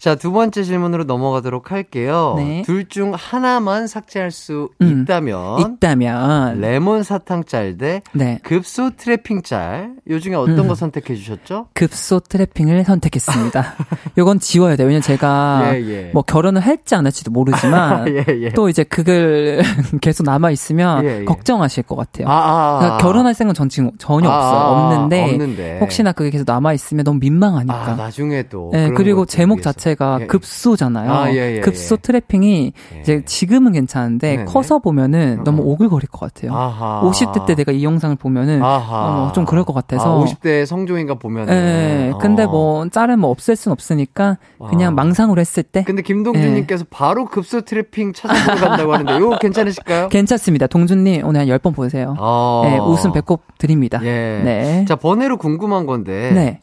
자, 두 번째 질문으로 넘어가도록 할게요. 네. 둘중 하나만 삭제할 수 음. 있다면 있다면 레몬 사탕 짤 대 네. 급소 트래핑 짤. 요 중에 어떤 음. 거 선택해 주셨죠? 급소 트래핑을 선택했습니다. 요건 지워야 돼요. 왜냐면 제가 예, 예. 뭐 결혼을 할지 안 할지도 모르지만 예, 예. 또 이제 그걸 계속 남아 있으면 예, 예. 걱정하실 것 같아요. 아, 아, 아. 그러니까 결혼할 생각은 전 지금 전혀 아, 없어요. 아, 없는데, 없는데. 혹시나 그게 계속 남아 있으면 너무 민망하니까. 아, 나중에 또. 네, 그리고 제목 위해서. 자체가 예, 예. 급소잖아요. 아, 예, 예, 급소 예. 트래핑이 예. 이제 지금은 괜찮은데 네네. 커서 보면은 어, 너무 어. 오글거릴 것 같아요. 아하. 50대 때 내가 이 영상을 보면은. 어머, 좀 그럴 것 같아서. 아, 50대 성종인가 보면은. 예, 근데 어. 뭐 짤은 뭐 없앨 순 없으니까 그냥 아. 망상으로 했을 때 근데 김동준님께서 바로 급소 트래핑 찾아보러 간다고 하는데, 이거 괜찮으실까요? 괜찮습니다. 동준님 오늘 한 10번 보세요. 아. 네, 웃음 배꼽 드립니다. 예. 네. 자, 번외로 궁금한 건데. 네.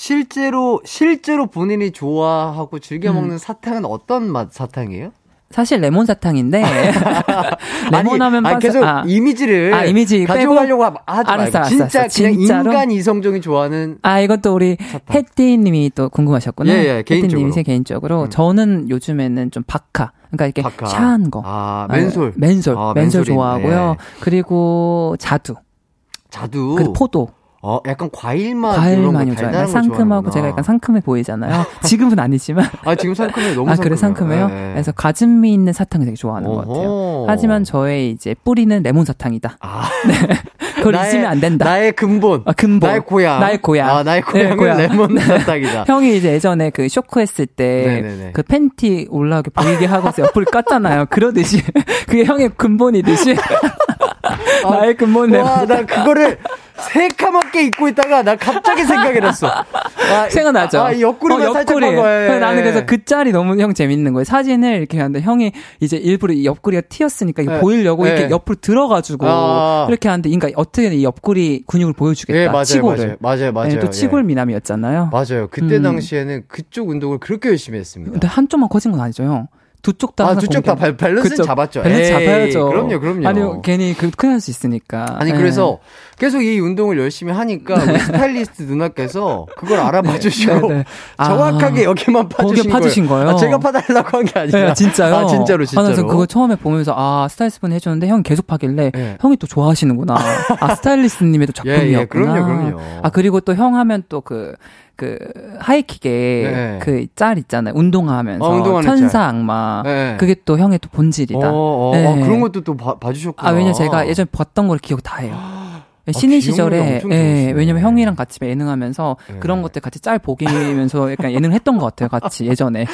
실제로, 실제로 본인이 좋아하고 즐겨 음. 먹는 사탕은 어떤 맛 사탕이에요? 사실 레몬 사탕인데 레몬 하면 아니, 빠져- 계속 아. 이미지를 아, 이미지 가져가려고 하- 하지 알았어, 말고 알았어, 진짜 알았어. 그냥 진짜로? 인간 이성종이 좋아하는 아, 이것도 우리 사탕. 혜띠님이 또 궁금하셨구나. 예, 예, 개인적으로. 제 개인적으로. 음. 저는 요즘에는 좀 바카. 그러니까 이렇게 바카. 샤한 거. 아, 맨솔. 맨솔. 아, 맨솔 맨솔인, 좋아하고요. 예. 그리고 자두. 자두. 그 포도. 어, 약간 과일 맛 과일 이런 거 많이 좋아해요. 달달한 거 상큼하고. 제가 약간 상큼해 보이잖아요. 지금은 아니지만. 아, 지금 상큼해 너무 아, 상큼해요. 그래 상큼해요? 예. 그래서 가진미 있는 사탕을 되게 좋아하는 것 같아요. 어허. 하지만 저의 이제 뿌리는 레몬 사탕이다. 아, 그걸 나의- 잊으면 안 된다. 나의 근본. 아, 근본. 나의 고향. 나의 고향. 아, 나의 네, 고향은 고향. 레몬 사탕이다. 형이 이제 예전에 그 쇼크했을 네네네. 때그 팬티 올라오게 보이게 하고서 옆을 깠잖아요. 그러듯이 그게 형의 근본이듯이 나의 근본 멤버. 와, 나 그거를 새카맣게 입고 있다가 나 갑자기 생각이 났어. 아, 생각나죠? 아, 이 옆구리만 어, 살짝. 한 거예요. 나는 그래서 그 짤이 너무 형 재밌는 거예요. 사진을 이렇게 하는데 형이 이제 일부러 이 옆구리가 튀었으니까 네. 보이려고 네. 이렇게 옆으로 들어가지고 아. 이렇게 하는데 그러니까 어떻게든 이 옆구리 근육을 보여주겠다. 예, 맞아요, 치골을. 맞아요, 맞아요, 맞아요. 네, 또 치골 예. 미남이었잖아요. 맞아요. 그때 음. 당시에는 그쪽 운동을 그렇게 열심히 했습니다. 근데 한쪽만 커진 건 아니죠, 형. 두 쪽 다. 아, 항상 두쪽다 공개- 밸런스 그쵸. 잡았죠. 밸런스 에이, 잡아야죠. 그럼요, 그럼요. 아니, 괜히 그 큰일 날 수 있으니까. 아니 예. 그래서 계속 이 운동을 열심히 하니까 우리 스타일리스트 누나께서 그걸 알아봐 주시고 네, 네. 아, 정확하게 여기만 파주신 거기에 파주신 거예요? 아, 제가 파달라고 한 게 아니라 네, 진짜요? 아 진짜로 아, 진짜로. 그래서 그거 처음에 보면서 아 스타일리스트 분 해주는데 형이 계속 하길래 네. 형이 또 좋아하시는구나. 아 스타일리스트님의 또 예, 작품이었구나. 예, 그럼요, 그럼요. 아 그리고 또 형 하면 또그 그 하이킥에 네. 그짤 있잖아요. 운동하면서 어, 운동하는 천사 짤. 악마. 네. 그게 또 형의 또 본질이다. 어, 어, 네. 어, 그런 것도 또 봐, 봐주셨구나. 아 왜냐 면 제가 예전에 봤던 걸 기억 다 해요. 아, 신인 기억력이 시절에 예. 왜냐면 형이랑 같이 예능하면서 네. 그런 것들 같이 짤 보기면서 약간 예능을 했던 것 같아요 같이 예전에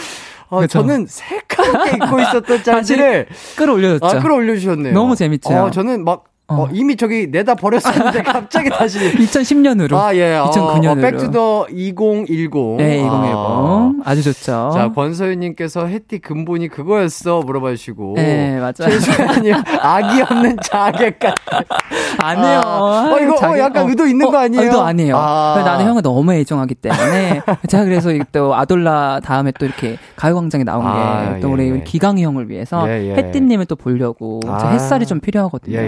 아, 그쵸. 저는 새까맣게 입고 있었던 짤들을 끌어올려줬죠. 아, 끌어올려주셨네요. 너무 재밌죠. 어, 저는 막 어. 어, 이미 저기 내다 버렸었는데 갑자기 다시 2010년으로 아, 예. 어, 2009년으로. 어, back to the 2010. 네, 2010 아. 아주 좋죠. 자, 권서윤 님께서 혜띠 근본이 그거였어 물어봐 주시고. 네, 맞아요. 최수연님, 아기 없는 자객 같아. 아니에요. 어, 이거 어, 약간 의도 있는 거 아니에요? 의도 아니에요. 아. 나는 형을 너무 애정하기 때문에 제가 그래서 또 아돌라 다음에 또 이렇게 가요광장에 나온 아, 게또 예, 우리 예. 기강이 형을 위해서 예, 예. 혜띠님을 또 보려고 아. 저 햇살이 좀 필요하거든요.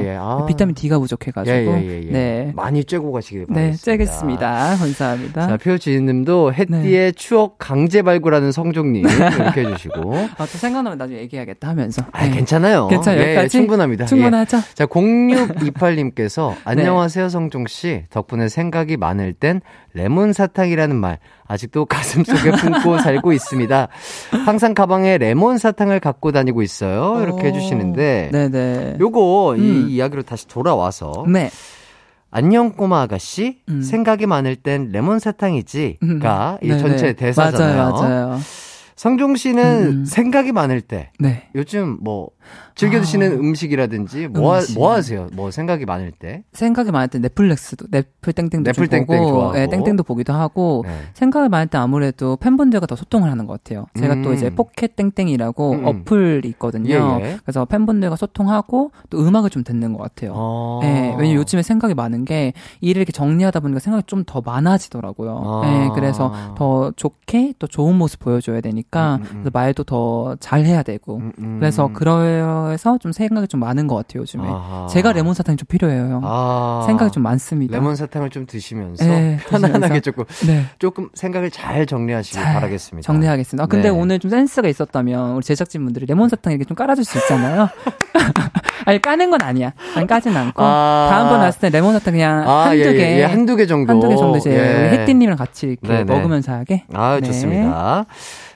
비타민 D가 부족해가지고 예, 예, 예, 예. 네. 많이 쬐고 가시길 네, 바라겠습니다. 째겠습니다. 감사합니다. 자, 표지님도 혜띠의 추억 강제 발굴하는 성종님 이렇게 해주시고. 아, 또 생각나면 나중에 얘기해야겠다 하면서. 아, 네. 괜찮아요. 괜찮아요. 예, 예, 여기까지? 충분합니다. 충분하죠? 예. 자, 0628님께서 안녕하세요, 성종 씨. 덕분에 생각이 많을 땐 레몬 사탕이라는 말 아직도 가슴 속에 품고 살고 있습니다. 항상 가방에 레몬 사탕을 갖고 다니고 있어요. 이렇게 오. 해주시는데. 네네. 요거 음. 이 이야기로 다시 돌아와서 네. 안녕 꼬마 아가씨 음. 생각이 많을 땐 레몬 사탕이지가 이 네네. 전체 대사잖아요. 맞아요, 맞아요. 성종 씨는 음. 생각이 많을 때 네. 요즘 뭐 즐겨 드시는 음식이라든지 뭐, 음식. 하, 뭐 하세요? 뭐 생각이 많을 때? 생각이 많을 때 넷플릭스도 넷플 땡땡도 넷플 좀 땡땡 보고. 네, 땡땡도 보기도 하고 네. 생각이 많을 때 아무래도 팬분들과 더 소통을 하는 것 같아요. 제가 또 음. 이제 포켓 땡땡이라고 음, 음. 어플이 있거든요. 예, 예. 그래서 팬분들과 소통하고 또 음악을 좀 듣는 것 같아요. 어. 네, 왜냐면 요즘에 생각이 많은 게 일을 이렇게 정리하다 보니까 생각이 좀 더 많아지더라고요. 아. 네, 그래서 더 좋게 또 좋은 모습 보여줘야 되니까 음, 음, 음. 말도 더 잘해야 되고 음, 음. 그래서 그 래서 좀 생각이 좀 많은 것 같아요 요즘에. 아하. 제가 레몬 사탕이 좀 필요해요. 형. 아. 생각이 좀 많습니다. 레몬 사탕을 좀 드시면서 네, 편안하게. 조금 네. 조금 생각을 잘 정리하시길 잘 바라겠습니다. 정리하겠습니다. 아, 근데 네. 오늘 좀 센스가 있었다면 우리 제작진 분들이 레몬 사탕 이렇게 좀 깔아줄 수 있잖아요. 아니 까는 건 아니야. 안 까진 않고 아. 다음번 왔을 때 레몬 사탕 그냥 아, 한두 예, 개, 예, 예. 한두 개 정도. 한두 개 정도 이제 예. 우리 혜띠님이랑 같이 이렇게 네네. 먹으면서 하게. 아, 네. 좋습니다.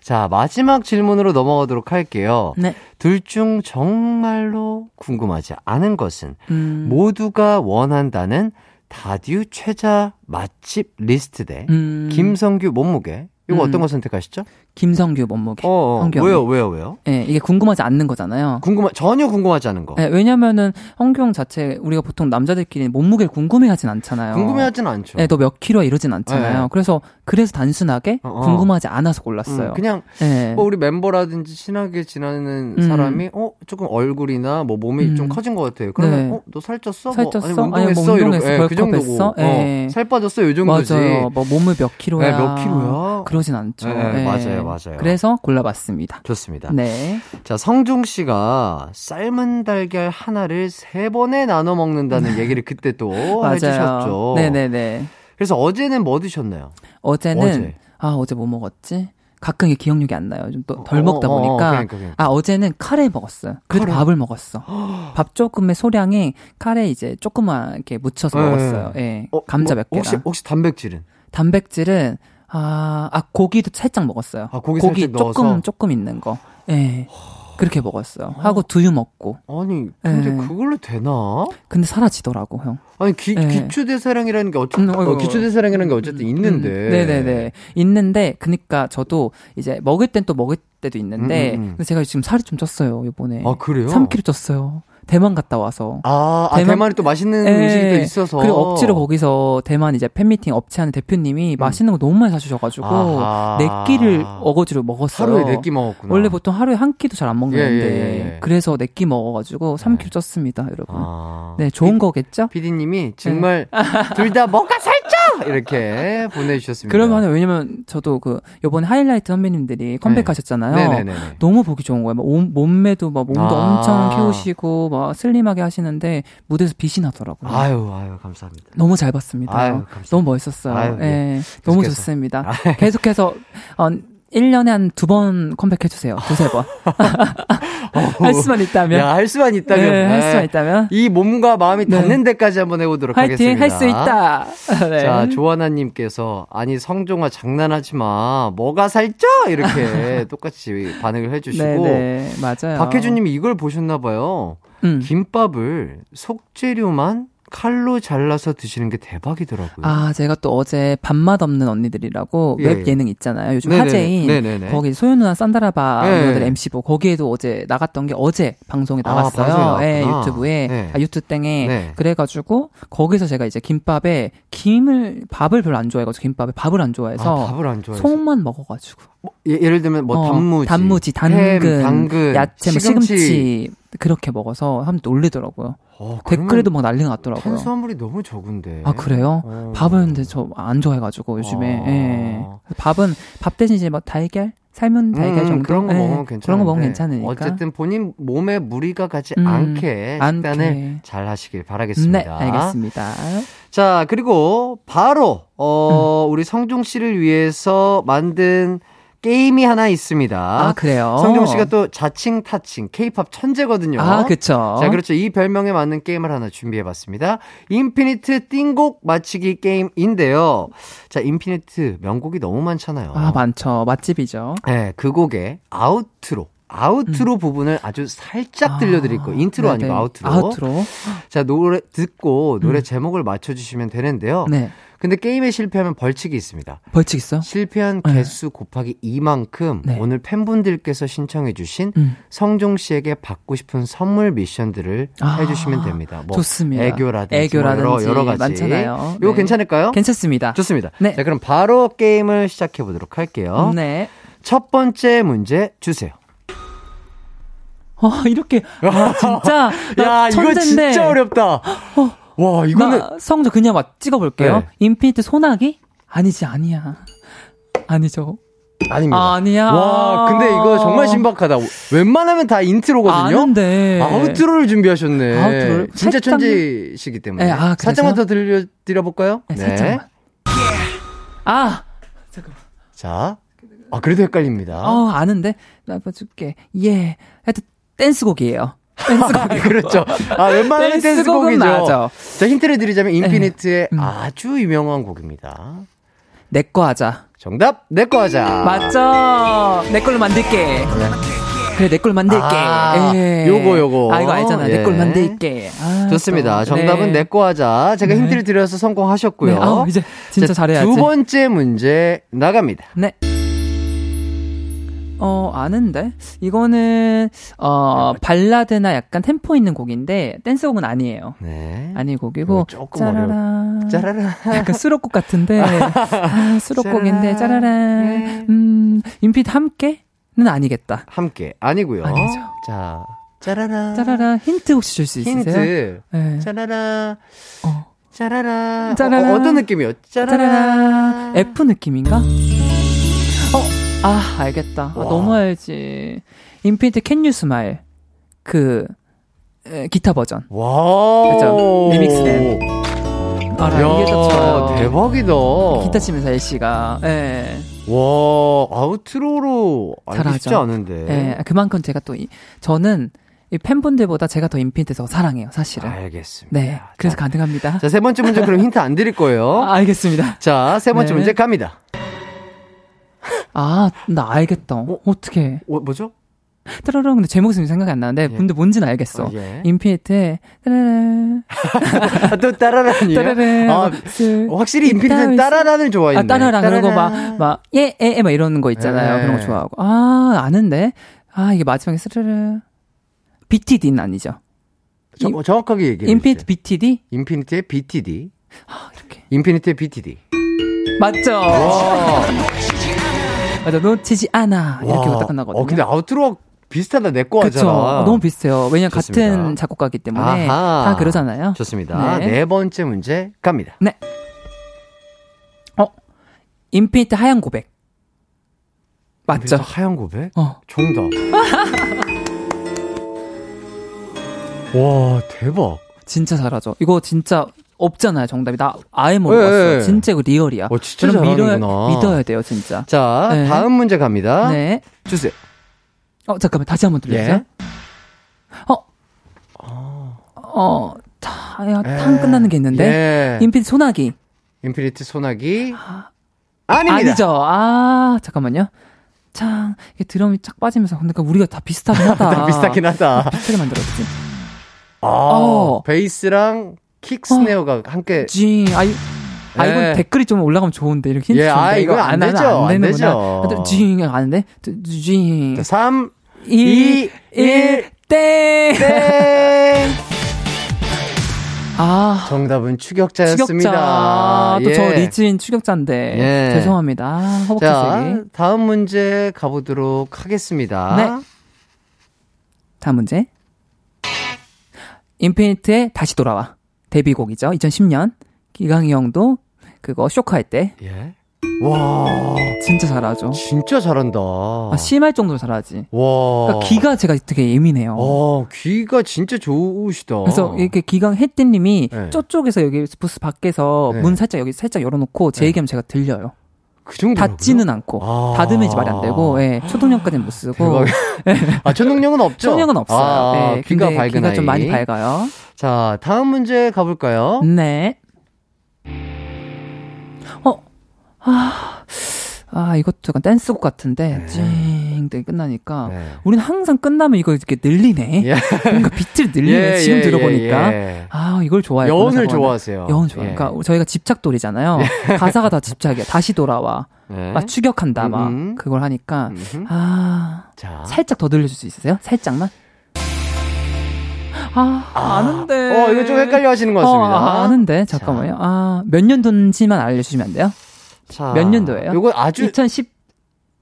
자, 마지막 질문으로 넘어가도록 할게요. 네. 둘 중 정말로 궁금하지 않은 것은 음, 모두가 원한다는 다듀 최자 맛집 리스트 대 음, 김성규 몸무게. 이거 음. 어떤 거 선택하시죠? 김성규 몸무게. 어, 어. 왜요. 왜요, 왜요? 예, 이게 궁금하지 않는 거잖아요. 궁금하, 전혀 궁금하지 않은 거. 예, 왜냐면은 성규형 자체 우리가 보통 남자들끼리 몸무게를 궁금해하진 않잖아요. 궁금해하진 않죠. 예, 너몇 킬로야 이러진 않잖아요. 네. 그래서 그래서 단순하게 어, 어. 궁금하지 않아서 골랐어요. 음, 그냥 예. 뭐 우리 멤버라든지 친하게 지나는 음. 사람이 어 조금 얼굴이나 뭐 몸이 음. 좀 커진 것 같아요. 그러면 네. 어너 살쪘어? 살쪘어? 뭐, 아니, 아니, 운동했어? 뭐 이러고. 운동했어? 예, 그 정도고. 예. 어, 살 빠졌어? 요 정도지. 맞아요. 뭐 몸을 몇 킬로야? 네, 몇 킬로야? 그러진 않죠. 네, 예. 맞아요, 맞아요. 그래서 골라봤습니다. 좋습니다. 네. 자, 성중 씨가 삶은 달걀 하나를 세 번에 나눠 먹는다는 얘기를 그때 또. 해주셨죠. 네네네. 그래서 어제는 뭐 드셨나요? 어제는 어제. 아 어제 뭐 먹었지? 가끔 이게 기억력이 안 나요. 좀또덜 어, 먹다 어, 어, 보니까. 그러니까, 그러니까. 아 어제는 카레 먹었어요. 그래도 카레? 밥을 먹었어. 밥 조금의 소량에 카레 이제 조그맣게 묻혀서 네. 먹었어요. 예. 어, 감자 뭐, 몇 개랑. 혹시 혹시 단백질은? 단백질은 아, 아 고기도 살짝 먹었어요. 아, 고기 살짝 넣어서? 조금 조금 있는 거. 예. 그렇게 먹었어요. 하고 두유 먹고. 아니, 근데 네. 그걸로 되나? 근데 사라지더라고, 형. 아니 기, 네. 기초대사량이라는 게 어쨌든 음. 어, 기초대사량이라는 게 어쨌든 있는데. 음, 네네네. 있는데, 그니까 저도 이제 먹을 땐 또 먹을 때도 있는데, 음, 음, 음. 근데 제가 지금 살이 좀 쪘어요, 요번에. 아 그래요? 3kg 쪘어요. 대만 갔다 와서. 아, 아 대만- 대만에 또 맛있는 예. 음식이 또 있어서. 그리고 억지로 거기서 대만 이제 팬미팅 업체 하는 대표님이 맛있는 거 너무 많이 사주셔가지고 음. 아하. 네 끼를 어거지로 먹었어요. 하루에 네 끼 먹었구나. 원래 보통 하루에 한 끼도 잘 안 먹는데 예, 예, 예, 예. 그래서 네 끼 먹어가지고 3kg 쪘습니다, 여러분. 아. 네, 좋은 거겠죠? PD님이 정말 둘다 뭐가 살쪄 이렇게 보내주셨습니다. 그러면 왜냐면 저도 그 요번에 하이라이트 선배님들이 컴백하셨잖아요. 네. 너무 보기 좋은 거예요. 막 몸, 몸매도 막 몸도 아. 엄청 키우시고 막 슬림하게 하시는데 무대에서 빛이 나더라고요. 아유 아유 감사합니다. 너무 잘 봤습니다. 아유, 감사합니다. 너무 멋있었어요. 아유, 예. 예. 너무. 좋습니다. 아. 계속해서 어 1년에 한 두 번 컴백해 주세요. 두세 번. 할 수만 있다면. 야, 할 수만 있다면. 네, 할 수만 네. 있다면. 이 몸과 마음이 네. 닿는 데까지 한번 해보도록 화이팅! 하겠습니다. 할수 있다! 네. 자, 조하나님께서, 아니, 성종아, 장난하지 마. 뭐가 살쪄? 이렇게 똑같이 반응을 해주시고. 네네, 맞아요. 박혜주님이 이걸 보셨나봐요. 음. 김밥을 속재료만 칼로 잘라서 드시는 게 대박이더라고요. 아, 제가 또 어제 밥맛 없는 언니들이라고 예, 웹 예. 예능 있잖아요. 요즘 네네네. 화제인 네네네. 거기 소연 누나 산다라바 네. 누나들 MC보 거기에도 어제 나갔던 게 어제 방송에 아, 나갔어요. 방송에 예, 나왔구나. 유튜브에 네. 아, 유튜브 땡에 네. 그래가지고 거기서 제가 이제 김밥에 김을 밥을 별로 안 좋아해가지고 김밥에 밥을 안 좋아해서 아, 밥을 안 좋아해서. 송만 먹어가지고 뭐, 예, 예를 들면 뭐 어, 단무지, 단무지, 당근, 햄, 당근, 야채, 뭐 시금치. 시금치 그렇게 먹어서 하면 놀리더라고요. 어, 댓글에도 막 난리가 났더라고요. 탄수화물이 너무 적은데. 아 그래요? 어. 밥은 저 안 좋아해가지고 요즘에 어. 예. 밥은 밥 대신 이제 뭐 달걀 삶은 달걀 음, 정도 그런 거 예. 먹으면 괜찮은데 그런 거 먹으면 괜찮으니까 어쨌든 본인 몸에 무리가 가지 음, 않게 않게. 식단을 잘 하시길 바라겠습니다. 네 알겠습니다. 자, 그리고 바로 어 음. 우리 성종 씨를 위해서 만든 게임이 하나 있습니다. 아 그래요? 성종 씨가 또 자칭 타칭 케이팝 천재거든요. 아 그쵸. 자, 그렇죠. 이 별명에 맞는 게임을 하나 준비해 봤습니다. 인피니트 띵곡 맞히기 게임인데요. 자, 인피니트 명곡이 너무 많잖아요. 아 많죠 맛집이죠. 네, 그 곡의 outro. Outro 부분을 아주 살짝 들려드릴 거예요. 인트로 음. 네네. 아니고 outro. Outro. 자, 노래 듣고 노래 음. 제목을 맞춰주시면 되는데요. 네 근데 게임에 실패하면 벌칙이 있습니다. 벌칙 있어? 실패한 네. 개수 곱하기 2만큼 네. 오늘 팬분들께서 신청해주신 음. 성종 씨에게 받고 싶은 선물 미션들을 아, 해주시면 됩니다. 뭐 좋습니다. 애교라든지, 애교라든지 뭐 여러, 여러 가지. 많잖아요. 이거 네. 괜찮을까요? 괜찮습니다. 좋습니다. 네. 자, 그럼 바로 게임을 시작해 보도록 할게요. 네. 첫 번째 문제 주세요. 아 이렇게 아 진짜 나 야, 이거. 진짜 어렵다. 와, 이거는 나 성적 그냥 막 찍어볼게요. 네. 인피니트 소나기? 아니지, 아니야. 아니죠. 아닙니다. 아니야. 와, 근데 이거 정말 신박하다. 웬만하면 다 intro거든요. 아는데. outro를 준비하셨네. 아우트로를 진짜 살짝만- 천재시기 때문에. 네, 아? 살짝만 더 들려 드려 볼까요? 네, 살짝만. 아, 잠깐만. 자, 아 그래도 헷갈립니다. 어, 아는데. 나 봐 줄게. 예. 하여튼, 댄스곡이에요. 댄스곡. 그렇죠. 아, 웬만하면 댄스곡은. 맞아. 자, 힌트를 드리자면 인피니트의 음. 아주 유명한 곡입니다. 내 거 하자. 정답, 내 거 하자. 맞죠? 내 걸로 만들게. 그래, 내 걸로 만들게. 아, 예. 요거, 요거. 아, 이거 알잖아. 예. 내 걸로 만들게. 아, 좋습니다. 또, 정답은 네. 내거 하자. 제가 네. 힌트를 드려서 성공하셨고요. 네, 아우, 이제 진짜 자, 잘해야지. 두 번째 문제 나갑니다. 네. 어, 아는데? 이거는, 어, 발라드나 약간 템포 있는 곡인데, 댄스곡은 아니에요. 네. 아니 곡이고, 조금 짜라라. 짜라라. 약간 수록곡 같은데, 아, 수록곡인데, 짜라라. 음, 인피드 함께는 아니겠다. 함께 아니고요. 아니죠. 자, 짜라라. 짜라라. 힌트 혹시 줄 수 있으세요? 힌트. 네. 짜라라. 어. 짜라라. 짜라라. 어, 떤 느낌이요? 짜라라. 짜라라. F 느낌인가? 어, 아, 알겠다. 아, 와. 너무 알지. 인피니트 Can U Smile. 그, 에, 기타 버전. 와. 그죠? 리믹스된. 야, 이게 딱. 대박이다. 기타 치면서 엘 씨가, 예. 와, outro로. 쉽지 않은데. 예, 그만큼 제가 또, 이, 저는 이 팬분들보다 제가 더 인피니트 더 사랑해요, 사실은. 알겠습니다. 네. 그래서 자, 가능합니다. 자, 세 번째 문제 그럼 힌트 안 드릴 거예요. 아, 알겠습니다. 자, 세 번째 네. 문제 갑니다. 아, 나 알겠다. 어, 어떻게. 어, 뭐죠? 따라라. 근데 제목이 지금 생각이 안 나는데, 예. 근데 뭔지는 알겠어. 어, 예. 인피니트의, 따라라. 아, 또 따라라니요? 따라라. 아, 막, 확실히 인피니트는 따라라를 좋아했네. 아, 따라라. 그리고 따라라. 막, 막, 예, 에, 에, 막 이러는 거 있잖아요. 네. 그런 거 좋아하고. 아, 아는데? 아, 이게 마지막에 스르르. BTD는 아니죠. 저, 인- 정확하게 얘기해 인피니트. BTD? 인피니트의 BTD. 아, 이렇게. 인피니트의 BTD. 맞죠? 와. 맞아, 놓치지 않아. 이렇게 와. 딱 끝나거든요. 어, 근데 outro가 비슷하다. 내 거. 하잖아. 너무 비슷해요. 좋습니다. 같은 작곡가기 때문에 아하. 다 그러잖아요. 좋습니다. 네. 네. 번째 문제 갑니다. 어, 인피니트 하얀 고백. 맞죠? 하얀 고백? 어. 정답. 와, 대박. 진짜 잘하죠. 이거 진짜 없잖아요, 정답이. 나 아예 모르겠어요. 네. 진짜 이거 real이야. 어, 진짜 저는 믿어야, 잘하는구나. 믿어야 돼요, 진짜. 자, 네. 다음 문제 갑니다. 네. 주세요. 어, 잠깐만, 다시 한번 들려주세요. 예. 어, 어, 타, 야, 예. 탕 끝나는 게 있는데. 예. 인피니트 소나기. 인피니트 소나기. 아닙니다. 아니죠. 아, 잠깐만요. 참, 이게 드럼이 쫙 빠지면서. 그러니까 우리가 다 비슷하긴 하다. 다 비슷하긴 하다. 비슷하게 만들었지. 아, 어. 베이스랑 킥 snare가 함께. 징, 아, 이, 아, 이건 예. 댓글이 좀 올라가면 좋은데, 이렇게 힌트 예, 아, 이건 안 하면 되죠. 안 되는구나. 되죠. 아, 또 징, 아는데? 징. 3, 2, 2, 1, 땡! 땡! 아, 정답은 추격자였습니다. 추격자. 또저 예. 리즈인 추격자인데. 예. 죄송합니다. 허벅지 자. 다음 문제 가보도록 하겠습니다. 네. 다음 문제. 인피니트의 다시 돌아와. 데뷔곡이죠. 2010년. 기강이 형도 그거 쇼크할 때 예. 와, 진짜 잘하죠. 진짜 잘한다. 아, 심할 정도로 잘하지. 와. 그러니까 귀가 제가 되게 예민해요. 어, 귀가 진짜 좋으시다. 그래서 이렇게 기강 혜띠님이 네. 저쪽에서 여기 부스 밖에서 네. 문 살짝 여기 살짝 열어놓고 제 네. 얘기하면 제가 들려요. 그 정도. 닿지는 않고 아. 닫으면 이제 말이 안 되고 예, 초동력까지는 못 쓰고. 아, 초능력은 없죠? 초동력은 없어요. 아, 예, 귀가 근데 밝은 귀가 아이. 좀 많이 밝아요. 자, 다음 문제 가볼까요? 네. 어, 아, 아 이것도 약간 댄스곡 같은데 찡, 땡 끝나니까 네. 우리는 항상 끝나면 이거 이렇게 늘리네. 예. 뭔가 비트를 늘리네. 예, 지금 예, 들어보니까. 예, 예. 아, 이걸 좋아해요. 여운을 좋아하세요. 여운 좋아. 예. 그러니까 저희가 집착돌이잖아요. 가사가 다 집착이야. 다시 돌아와. 네. 막 추격한다. 막 음. 그걸 하니까 음흠. 아 자. 살짝 더 늘려줄 수 있으세요? 살짝만. 아, 아는데. 어, 이거 좀 헷갈려 하시는 것 같습니다. 어, 아, 아는데 잠깐만요. 아, 몇 년도인지만 알려주시면 안 돼요? 자, 몇 년도예요? 요거 아주 2010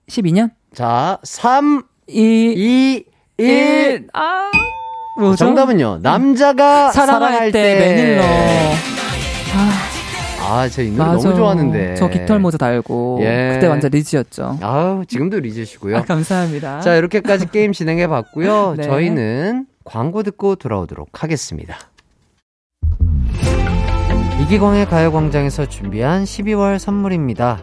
12년? 자, 3 2 2 1 1 아. 뭐죠? 정답은요. 남자가 사랑할, 때, 매닐러. 아, 저 이 노래 맞아. 너무 좋아하는데. 저 깃털 모자 달고 예. 그때 완전 리즈였죠. 아우, 지금도 리즈시고요. 아, 감사합니다. 자, 이렇게까지 게임 진행해 봤고요. 네. 저희는 광고 듣고 돌아오도록 하겠습니다. 이기광의 가요광장에서 준비한 12월 선물입니다.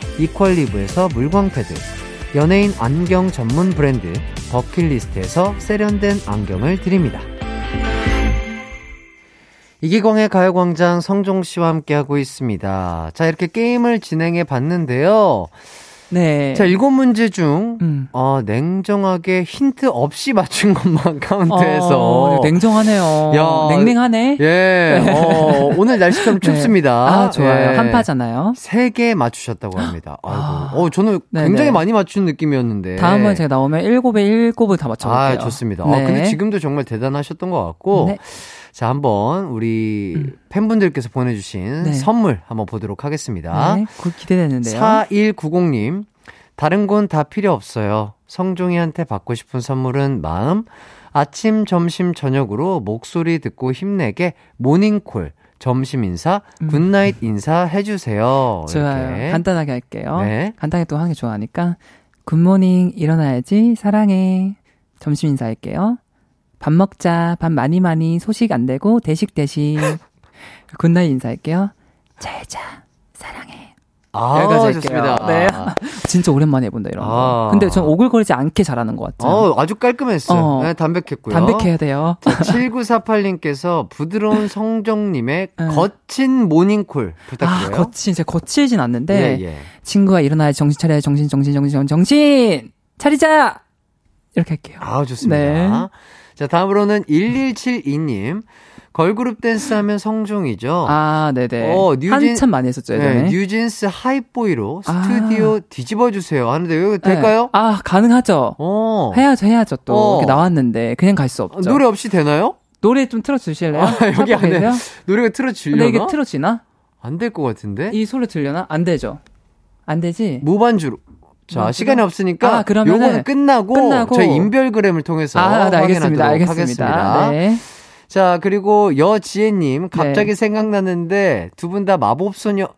이퀄리브에서 물광 패드, 연예인 안경 전문 브랜드 버킷리스트에서 세련된 안경을 드립니다. 이기광의 가요광장 성종 씨와 함께하고 있습니다. 자, 이렇게 게임을 진행해 봤는데요. 네. 자, 일곱 문제 중, 음. 어, 냉정하게 힌트 없이 맞춘 것만 카운트해서. 어, 냉정하네요. 야, 냉랭하네. 예, 어, 오늘 날씨 좀 네. 춥습니다. 아, 좋아요. 예. 한파잖아요. 세 개 맞추셨다고 합니다. 아이고. 아. 어, 저는 네네. 굉장히 많이 맞춘 느낌이었는데. 다음번에 제가 나오면 일곱에 일곱을 다 맞춰볼게요. 아, 좋습니다. 네. 아, 근데 지금도 정말 대단하셨던 것 같고. 네. 자, 한번 우리 음. 팬분들께서 보내주신 네. 선물 한번 보도록 하겠습니다. 네, 그 기대되는데요. 4190님, 다른 건 다 필요 없어요. 성종이한테 받고 싶은 선물은 마음, 아침, 점심, 저녁으로 목소리 듣고 힘내게 모닝콜, 점심 인사, 음. good night 인사 해주세요. 좋아요. 이렇게. 간단하게 할게요. 네. 간단하게 또 하는 게 좋아하니까. good morning, 일어나야지, 사랑해. 점심 인사할게요. 밥 먹자, 밥 많이 많이, 소식 안 되고, 대식 대식. good night 인사할게요. 잘 자, 사랑해. 아, 여기까지. 좋습니다. 네. 진짜 오랜만에 해본다, 이런 아. 거. 근데 전 오글거리지 않게 잘하는 것 같아요. 어, 아주 깔끔했어요. 어. 네, 담백했고요. 담백해야 돼요. 7948님께서 부드러운 성종님의 네. 거친 모닝콜 아, 부탁드려요. 거친, 제가 거칠진 않는데, 예, 예. 친구가 일어나야지 정신 차려야 정신, 정신, 정신, 정신, 정신! 차리자! 이렇게 할게요. 아, 좋습니다. 네. 자, 다음으로는 1172님. 걸그룹 댄스 하면 성종이죠. 아, 네네. 어, 뉴진- 한참 많이 했었죠, 예전에. 네, 뉴진스 하이보이로 아. 스튜디오 뒤집어 주세요. 하는데 이거 될까요? 네. 아, 가능하죠. 어. 해야죠, 해야죠. 또 어. 이렇게 나왔는데 그냥 갈수 어, 없죠. 노래 없이 되나요? 노래 좀 틀어주실래요? 아, 여기 안에 계세요? 노래가 틀어 근데 이게? 틀어지나? 안 될 것 같은데. 이 소리 들려나? 안 되죠. 안 되지. 무반주로. 자, 무반주로? 시간이 없으니까 아, 그러면은 요거는 끝나고, 끝나고 저희 인별그램을 통해서 아, 네, 알겠습니다. 확인하도록 알겠습니다. 하겠습니다. 네. 자, 그리고 여지혜님 갑자기 생각나는데 두 분 다 마법소녀 춤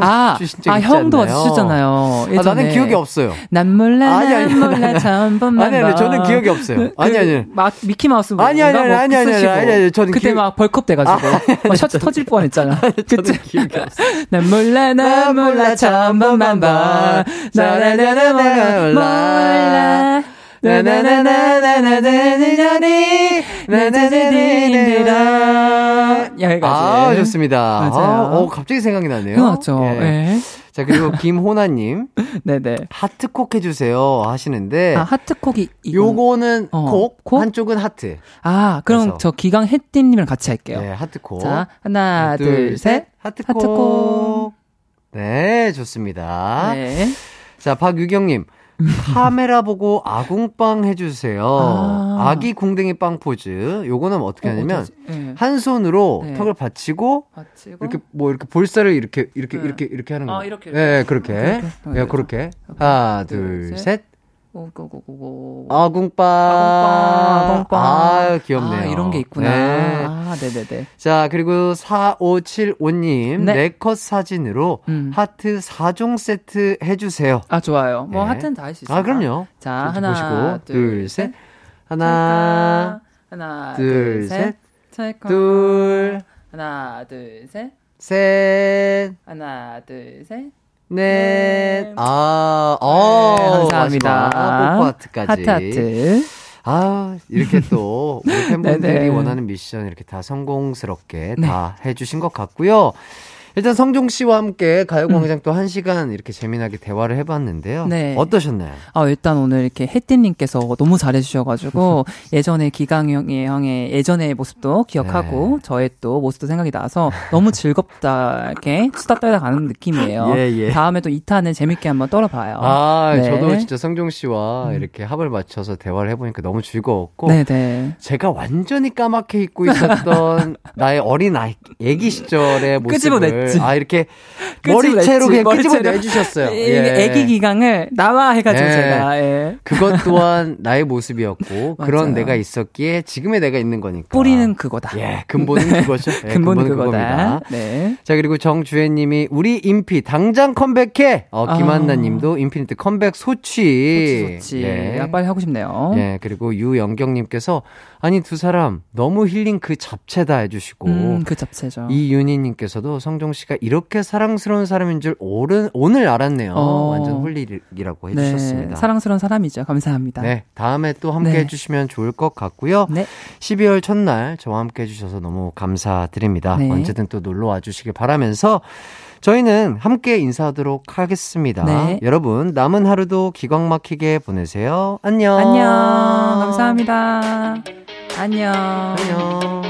아, 주신 적 아, 형도? 와주셨잖아요. 아, 나는. 기억이 없어요. 난 몰라, 아니, 아니, 난 몰라, 아니, 본 아니, 아니. 저는 기억이 없어요. 아니, 그 아니. 막 미키마우스 아니, 아니, 아니, 뭐 아니, 아니, 쓰시고. 아니, 아니, 저는 그때 기억- 막 벌컵 돼가지고 막 셔츠 터질 뻔 했잖아. 그때 기억이 없어요. 난 몰라 난 몰라 본 맘바 나나나나 몰라 몰라 여기까지. 아, 좋습니다. 맞아요. 아, 오, 갑자기 생각이 나네요. 맞죠. 예. 네. 자, 그리고 김호나님. 네네. 하트콕 해주세요. 하시는데. 아, 하트콕이. 요거는 어. 콕, 콕, 한쪽은 하트. 아, 그럼 그래서. 저 기강 햇띠님이랑 같이 할게요. 네, 하트콕. 자, 하나, 둘, 둘 셋. 하트콕. 하트콕. 네, 좋습니다. 네. 자, 박유경님. 카메라 보고 아궁빵 해주세요. 아. 아. 기 궁뎅이 빵 포즈. 요거는 어떻게 하냐면, 어떡하지? 네. 한 손으로 네. 턱을 받치고, 받치고. 이렇게 뭐 이렇게 볼살을 이렇게 이렇게 네. 이렇게 이렇게 하는 아, 거. 이렇게, 예, 이렇게. 그렇게. 이렇게. 예, 그렇게. 하나, 둘, 둘, 셋. 오고고고고. 아궁빵. 아궁빵, 아궁빵. 아, 귀엽네요. 아, 이런 게 있구나. 네. 아, 네네네. 자, 그리고 4575님, 네. 네컷 사진으로 음. 하트 4종 세트 해주세요. 아, 좋아요. 뭐, 네. 하트는 다 할 수 있어요. 아, 그럼요. 자, 이렇게 하나, 보시고, 둘, 둘, 셋. 셋. 하나, 하나, 둘, 둘, 셋. 셋. 찰칵. 둘, 하나, 둘, 셋. 셋, 하나, 둘, 셋. 넷. 넷. 아, 어, 네, 감사합니다. 마지막 뽀뽀 하트까지. 하트, 하트. 아, 이렇게 또, 우리 팬분들이 네네. 원하는 미션 이렇게 다 성공스럽게 네. 다 해주신 것 같고요. 일단 성종 씨와 함께 가요광장 또한 시간 이렇게 재미나게 대화를 해봤는데요. 네. 어떠셨나요? 아, 일단 오늘 이렇게 혜띠님께서 너무 잘해주셔가지고, 예전에 기강 형의, 형의 예전의 모습도 기억하고, 네. 저의 또 모습도 생각이 나서, 너무 즐겁다, 이렇게 수다 떨다 가는 느낌이에요. 예, 예. 다음에 또 2탄은 재밌게 한번 떨어봐요. 아, 네. 저도 진짜 성종 씨와 음. 이렇게 합을 맞춰서 대화를 해보니까 너무 즐거웠고, 네네. 제가 완전히 까맣게 잊고 있었던 나의 어린 아이, 애기 시절의 모습을 끄집어냈지. 아 이렇게. 머리채로 그냥 머리채로. 끄집어내 주셨어요. 이- 애기 기강을 나와 해가지고 예. 제가, 예. 그것 또한 나의 모습이었고 그런. 내가 있었기에 지금의 내가 있는 거니까. 뿌리는 그거다. 예, 근본은 그거죠. 예, 근본 근본은 그거다. 네. 자 그리고 정주혜님이 우리 인피 당장 컴백해. 어, 아. 김한나님도 인피니트 컴백 소취. 좋지, 좋지. 예. 아, 빨리 하고 싶네요. 예, 그리고 유영경님께서 아니 두 사람 너무 힐링 그 잡채다 해주시고 음, 그 잡채죠. 이윤희님께서도 성종 씨가 이렇게 사랑스러운 사람인 줄 오른, 오늘 알았네요. 어. 완전 홀릭이라고 네, 해주셨습니다. 사랑스러운 사람이죠. 감사합니다. 네, 다음에 또 함께 네. 해주시면 좋을 것 같고요. 네. 12월 첫날 저와 함께 해주셔서 너무 감사드립니다. 네. 언제든 또 놀러 와주시길 바라면서 저희는 함께 인사하도록 하겠습니다. 네. 여러분, 남은 하루도 기광 막히게 보내세요. 안녕. 안녕. 감사합니다. 안녕. 안녕.